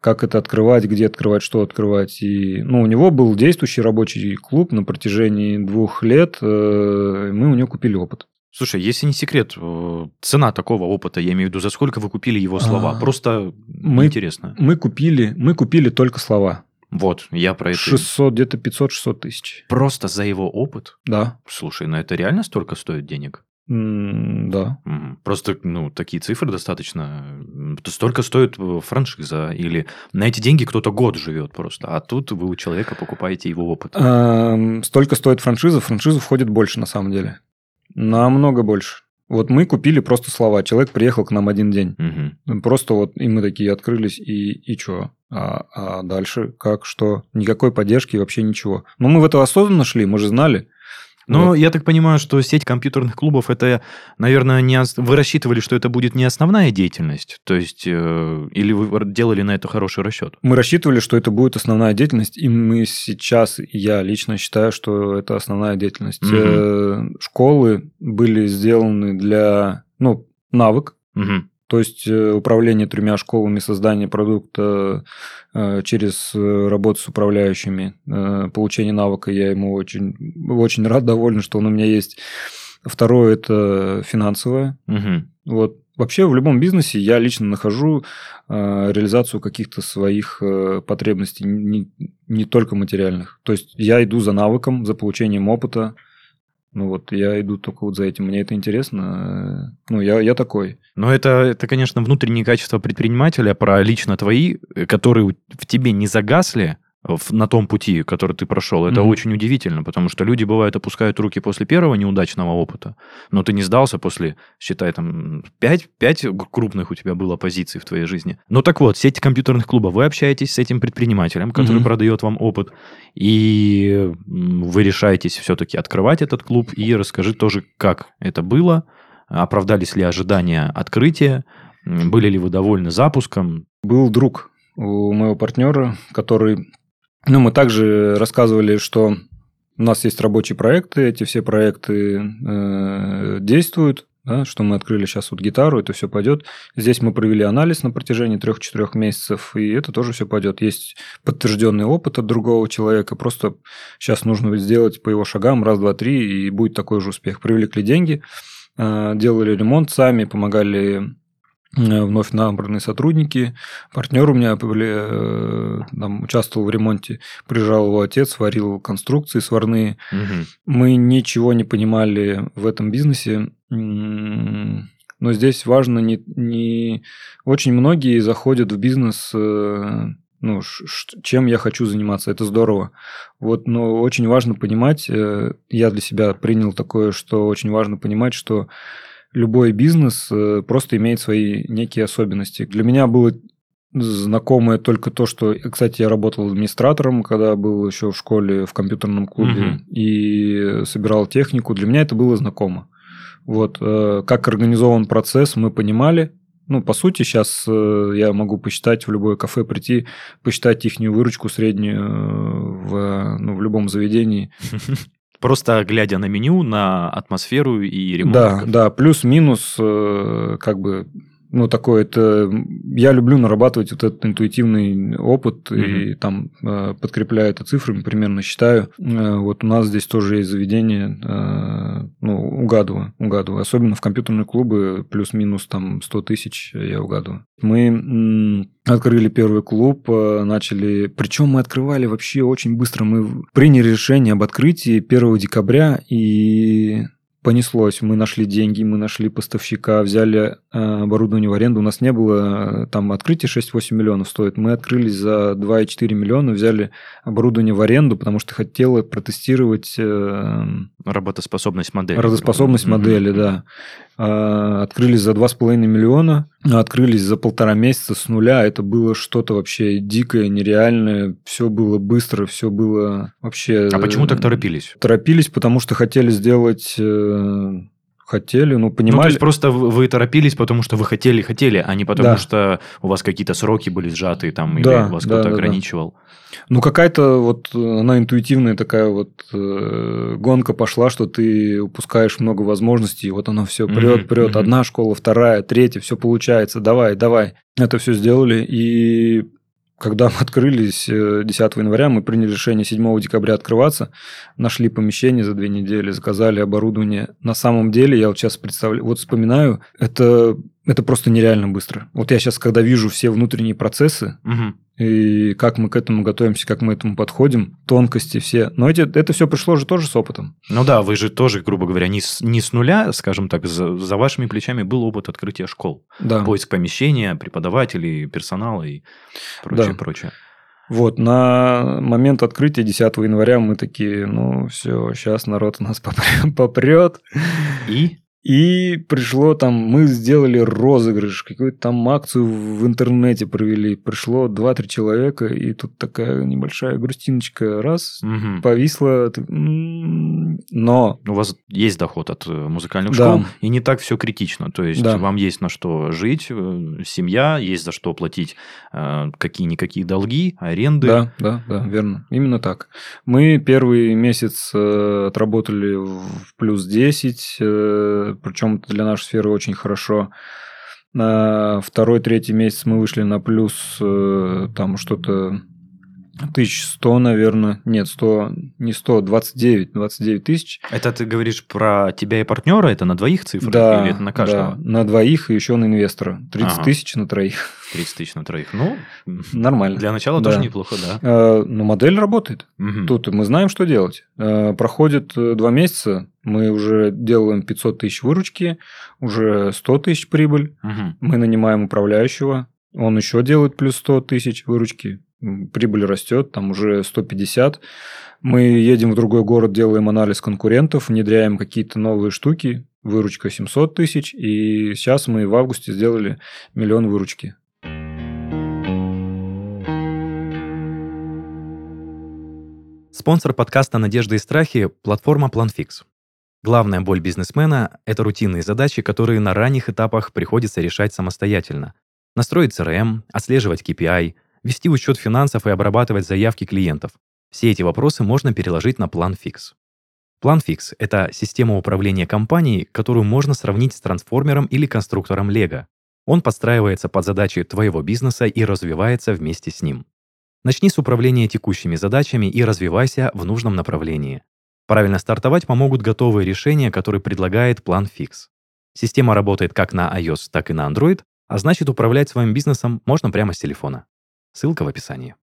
как это открывать, где открывать, что открывать. И, ну, у него был действующий рабочий клуб на протяжении двух лет. э, Мы у него купили опыт. Слушай, если не секрет, э, цена такого опыта, я имею в виду, за сколько вы купили его слова? А, Просто мы- интересно. Мы купили, мы купили только слова. Вот, я про это... 600, где-то 500-600 тысяч. Просто за его опыт? Да. Слушай, ну это реально столько стоит денег? Да. Просто, ну, такие цифры достаточно... Столько стоит э, франшиза, или на эти деньги кто-то год живет просто, а тут вы у человека покупаете его опыт. Эм, Столько стоит франшиза. В франшизу входит больше, на самом деле. Намного больше. Вот мы купили просто слова. Человек приехал к нам один день. Мгм. Просто вот и мы такие открылись, и, и что? А, а дальше как, что? Никакой поддержки, вообще ничего. Но мы в это осознанно шли, мы же знали. Но Вот. я так понимаю, что сеть компьютерных клубов это, наверное, не ос- вы рассчитывали, что это будет не основная деятельность, то есть э, или вы делали на это хороший расчет? Мы рассчитывали, что это будет основная деятельность, и мы сейчас, я лично считаю, что это основная деятельность. Э, Школы были сделаны для, ну, навык, Мгм. То есть э, управление тремя школами, создание продукта э, через э, работу с управляющими, получение навыка, я ему очень, очень рад, доволен, что он у меня есть. Второе – это финансовое. Мгм. Вот. Вообще в любом бизнесе я лично нахожу э, реализацию каких-то своих э, потребностей, не, не только материальных. То есть я иду за навыком, за получением опыта. Ну вот, я иду только вот за этим. Мне это интересно. э, Ну, я, я такой. Но это, это, конечно, внутренние качества предпринимателя, про лично твои, э, которые в тебе не загасли, в, на том пути, который ты прошел. Это Мгм. очень удивительно, потому что люди, бывают, опускают руки после первого неудачного опыта, но ты не сдался после, считай, там, 5, 5 крупных у тебя было позиций в твоей жизни. Ну так вот, сеть компьютерных клубов, вы общаетесь с этим предпринимателем, который Мгм. продает вам опыт, и вы решаетесь все-таки открывать этот клуб, и расскажи тоже, как это было, оправдались ли ожидания открытия, были ли вы довольны запуском. Был друг у моего партнера, который... Ну, мы также рассказывали, что у нас есть рабочие проекты, эти все проекты э, действуют, да, что мы открыли сейчас вот гитару, это все пойдет. Здесь мы провели анализ на протяжении трех-четырех месяцев, и это тоже все пойдет. Есть подтвержденный опыт от другого человека, просто сейчас нужно сделать по его шагам раз, два, три, и будет такой же успех. Привлекли деньги, э, делали ремонт сами, помогали вновь набранные сотрудники. Партнер у меня э, там, участвовал в ремонте. Приезжал его отец, варил конструкции сварные. Мгм. Мы ничего не понимали в этом бизнесе. Но здесь важно не, не... Очень многие заходят в бизнес, э, ну, чем я хочу заниматься. Это здорово. Вот, но очень важно понимать, э, я для себя принял такое, что очень важно понимать, что любой бизнес э, просто имеет свои некие особенности. Для меня было знакомое только то, что, кстати, я работал администратором, когда был еще в школе в компьютерном клубе Мгм. и собирал технику. Для меня это было знакомо. Вот э, как организован процесс, мы понимали. Ну, по сути, сейчас я могу посчитать в любое кафе прийти, посчитать их выручку среднюю э, в, ну, в любом заведении. Просто глядя на меню, на атмосферу и ремонт. Да, да, плюс-минус, э, как бы, ну, такой это... Я люблю нарабатывать вот этот интуитивный опыт и там э, подкрепляю это цифрами, примерно считаю. Э, Вот у нас здесь тоже есть заведение, э, ну, угадываю, угадываю. Особенно в компьютерные клубы плюс-минус там 100 тысяч я угадываю. Мы открыли первый клуб, начали... Причем мы открывали вообще очень быстро. Мы приняли решение об открытии 1 декабря и понеслось. Мы нашли деньги, мы нашли поставщика, взяли э, оборудование в аренду. У нас не было, э, там открытие 6-8 миллионов стоит. Мы открылись за 2,4 миллиона, взяли оборудование в аренду, потому что хотела протестировать э, Работоспособность модели. Работоспособность модели, да. А, Открылись за 2,5 миллиона, а открылись за полтора месяца с нуля. Это было что-то вообще дикое, нереальное. Все было быстро, все было вообще... А почему так э, торопились? Торопились, потому что хотели сделать... Хотели, ну, Ну, то понимали... есть просто вы торопились, потому что вы хотели, хотели, а не потому Да. что у вас какие-то сроки были сжаты там, или Да, вас да, кто-то да, да. ограничивал. Ну, какая-то вот э, она интуитивная такая вот э, гонка пошла, что ты упускаешь много возможностей, и вот оно все прет, прет. мгм. Одна школа, вторая, третья, все получается. Давай, давай. Это все сделали. И когда мы открылись э, 10 января, мы приняли решение 7 декабря открываться, нашли помещение за две недели, заказали оборудование. На самом деле, я вот сейчас представляю, вот вспоминаю, это, это просто нереально быстро. Вот я сейчас, когда вижу все внутренние процессы, Мгм. и как мы к этому готовимся, как мы к этому подходим, тонкости все. Но эти, это все пришло же тоже с опытом. Ну да, вы же тоже, грубо говоря, не с, не с нуля, скажем так, за, за вашими плечами был опыт открытия школ. Да. Поиск помещения, преподавателей, персонала и прочее, Да. прочее. Вот, на момент открытия 10 января мы такие, ну все, сейчас народ у нас попрет. И И пришло там, мы сделали розыгрыш, какую-то там акцию в интернете провели. Пришло 2-3 человека, и тут такая небольшая грустиночка раз, мгм. повисла. Но у вас есть доход от э, музыкальных Да. школ, и не так все критично. То есть Да. вам есть на что жить, э, семья, есть за что платить э, какие-никакие долги, аренды. Да, да, да, верно. Именно так. Мы первый месяц э, отработали в плюс 10, э, причем это для нашей сферы очень хорошо. На второй, третий месяц мы вышли на плюс э, там что-то 1100, наверное. Нет, 100, не 100, 29, 29 тысяч. Это ты говоришь про тебя и партнера, это на двоих цифры Да, или это на каждого? да, на двоих и еще на инвестора. 30 Ага. тысяч на троих. 30 тысяч на троих. Ну, Нормально. для начала Да. тоже неплохо, да. Э, Но модель работает. Мгм. Тут мы знаем, что делать. Э, Проходит э, два месяца, мы уже делаем 500 тысяч выручки, уже 100 тысяч прибыль, Мгм. мы нанимаем управляющего, он еще делает плюс 100 тысяч выручки. Прибыль растет, там уже 150. Мы едем в другой город, делаем анализ конкурентов, внедряем какие-то новые штуки, выручка 700 тысяч, и сейчас мы в августе сделали миллион выручки. Спонсор подкаста «Надежды и страхи» – платформа PlanFix. Главная боль бизнесмена – это рутинные задачи, которые на ранних этапах приходится решать самостоятельно. Настроить CRM, отслеживать KPI, вести учет финансов и обрабатывать заявки клиентов. Все эти вопросы можно переложить на PlanFix. PlanFix – это система управления компанией, которую можно сравнить с трансформером или конструктором Lego. Он подстраивается под задачи твоего бизнеса и развивается вместе с ним. Начни с управления текущими задачами и развивайся в нужном направлении. Правильно стартовать помогут готовые решения, которые предлагает PlanFix. Система работает как на iOS, так и на Android, а значит управлять своим бизнесом можно прямо с телефона. Ссылка в описании.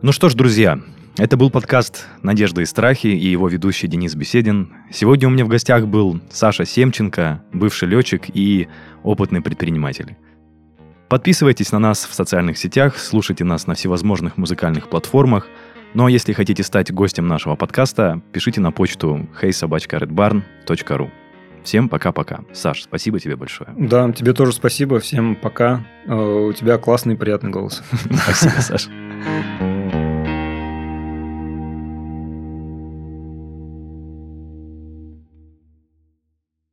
Ну что ж, друзья, это был подкаст «Надежда и страхи» и его ведущий Денис Беседин. Сегодня у меня в гостях был Саша Семченко, бывший летчик и опытный предприниматель. Подписывайтесь на нас в социальных сетях, слушайте нас на всевозможных музыкальных платформах. Ну а если хотите стать гостем нашего подкаста, пишите на почту heysobachkaredbarn.ru. Всем пока-пока. Саш, спасибо тебе большое. Да, тебе тоже спасибо. Всем пока. Э, у тебя классный, приятный голос. Спасибо, Саша.